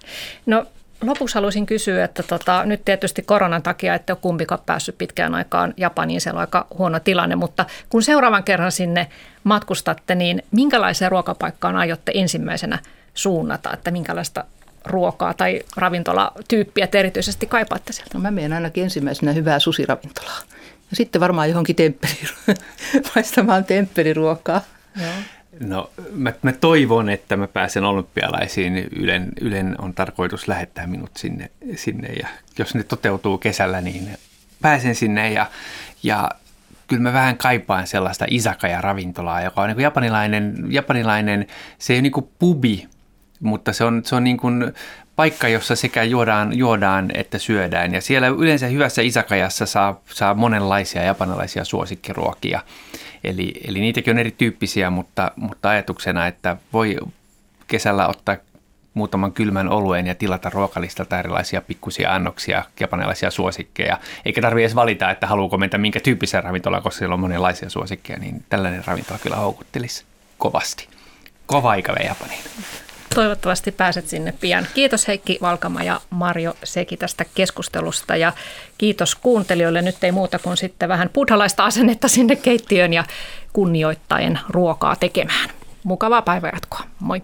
B: No lopuksi haluaisin kysyä, että tota, nyt tietysti koronan takia ette ole kumpikaan päässyt pitkään aikaan Japaniin, siellä on aika huono tilanne, mutta kun seuraavan kerran sinne matkustatte, niin minkälaiseen ruokapaikkaan aiotte ensimmäisenä suunnata, että minkälaista ruokaa tai ravintolatyyppiä te erityisesti kaipaatte sieltä?
C: No mä menen ainakin ensimmäisenä hyvää susiravintolaa. Ja sitten varmaan johonkin temppeli, maistamaan temppeliruokaa.
B: Joo.
D: No mä, mä toivon, että mä pääsen olympialaisiin. Ylen, Ylen on tarkoitus lähettää minut sinne, sinne ja jos ne toteutuu kesällä, niin pääsen sinne ja, ja kyllä mä vähän kaipaan sellaista isakaja-ravintolaa, joka on niin kuin japanilainen, japanilainen, se ei ole niin kuin pubi, mutta se on, se on niin kuin paikka, jossa sekä juodaan, juodaan että syödään. Ja siellä yleensä hyvässä isakajassa saa, saa monenlaisia japanilaisia suosikkiruokia. Eli, eli niitäkin on erityyppisiä, mutta, mutta ajatuksena, että voi kesällä ottaa muutaman kylmän oluen ja tilata ruokalistalta erilaisia pikkusia annoksia, japanilaisia suosikkeja. Eikä tarvitse edes valita, että haluuko mennä minkä tyyppisen ravintolaan, koska siellä on monenlaisia suosikkeja, niin tällainen ravintola kyllä houkuttelisi kovasti. Kova vei Japaniin.
B: Toivottavasti pääset sinne pian. Kiitos Heikki Valkama ja Marjo Seki tästä keskustelusta ja kiitos kuuntelijoille. Nyt ei muuta kuin sitten vähän buddhalaista asennetta sinne keittiöön ja kunnioittaen ruokaa tekemään. Mukavaa päivänjatkoa. Moi!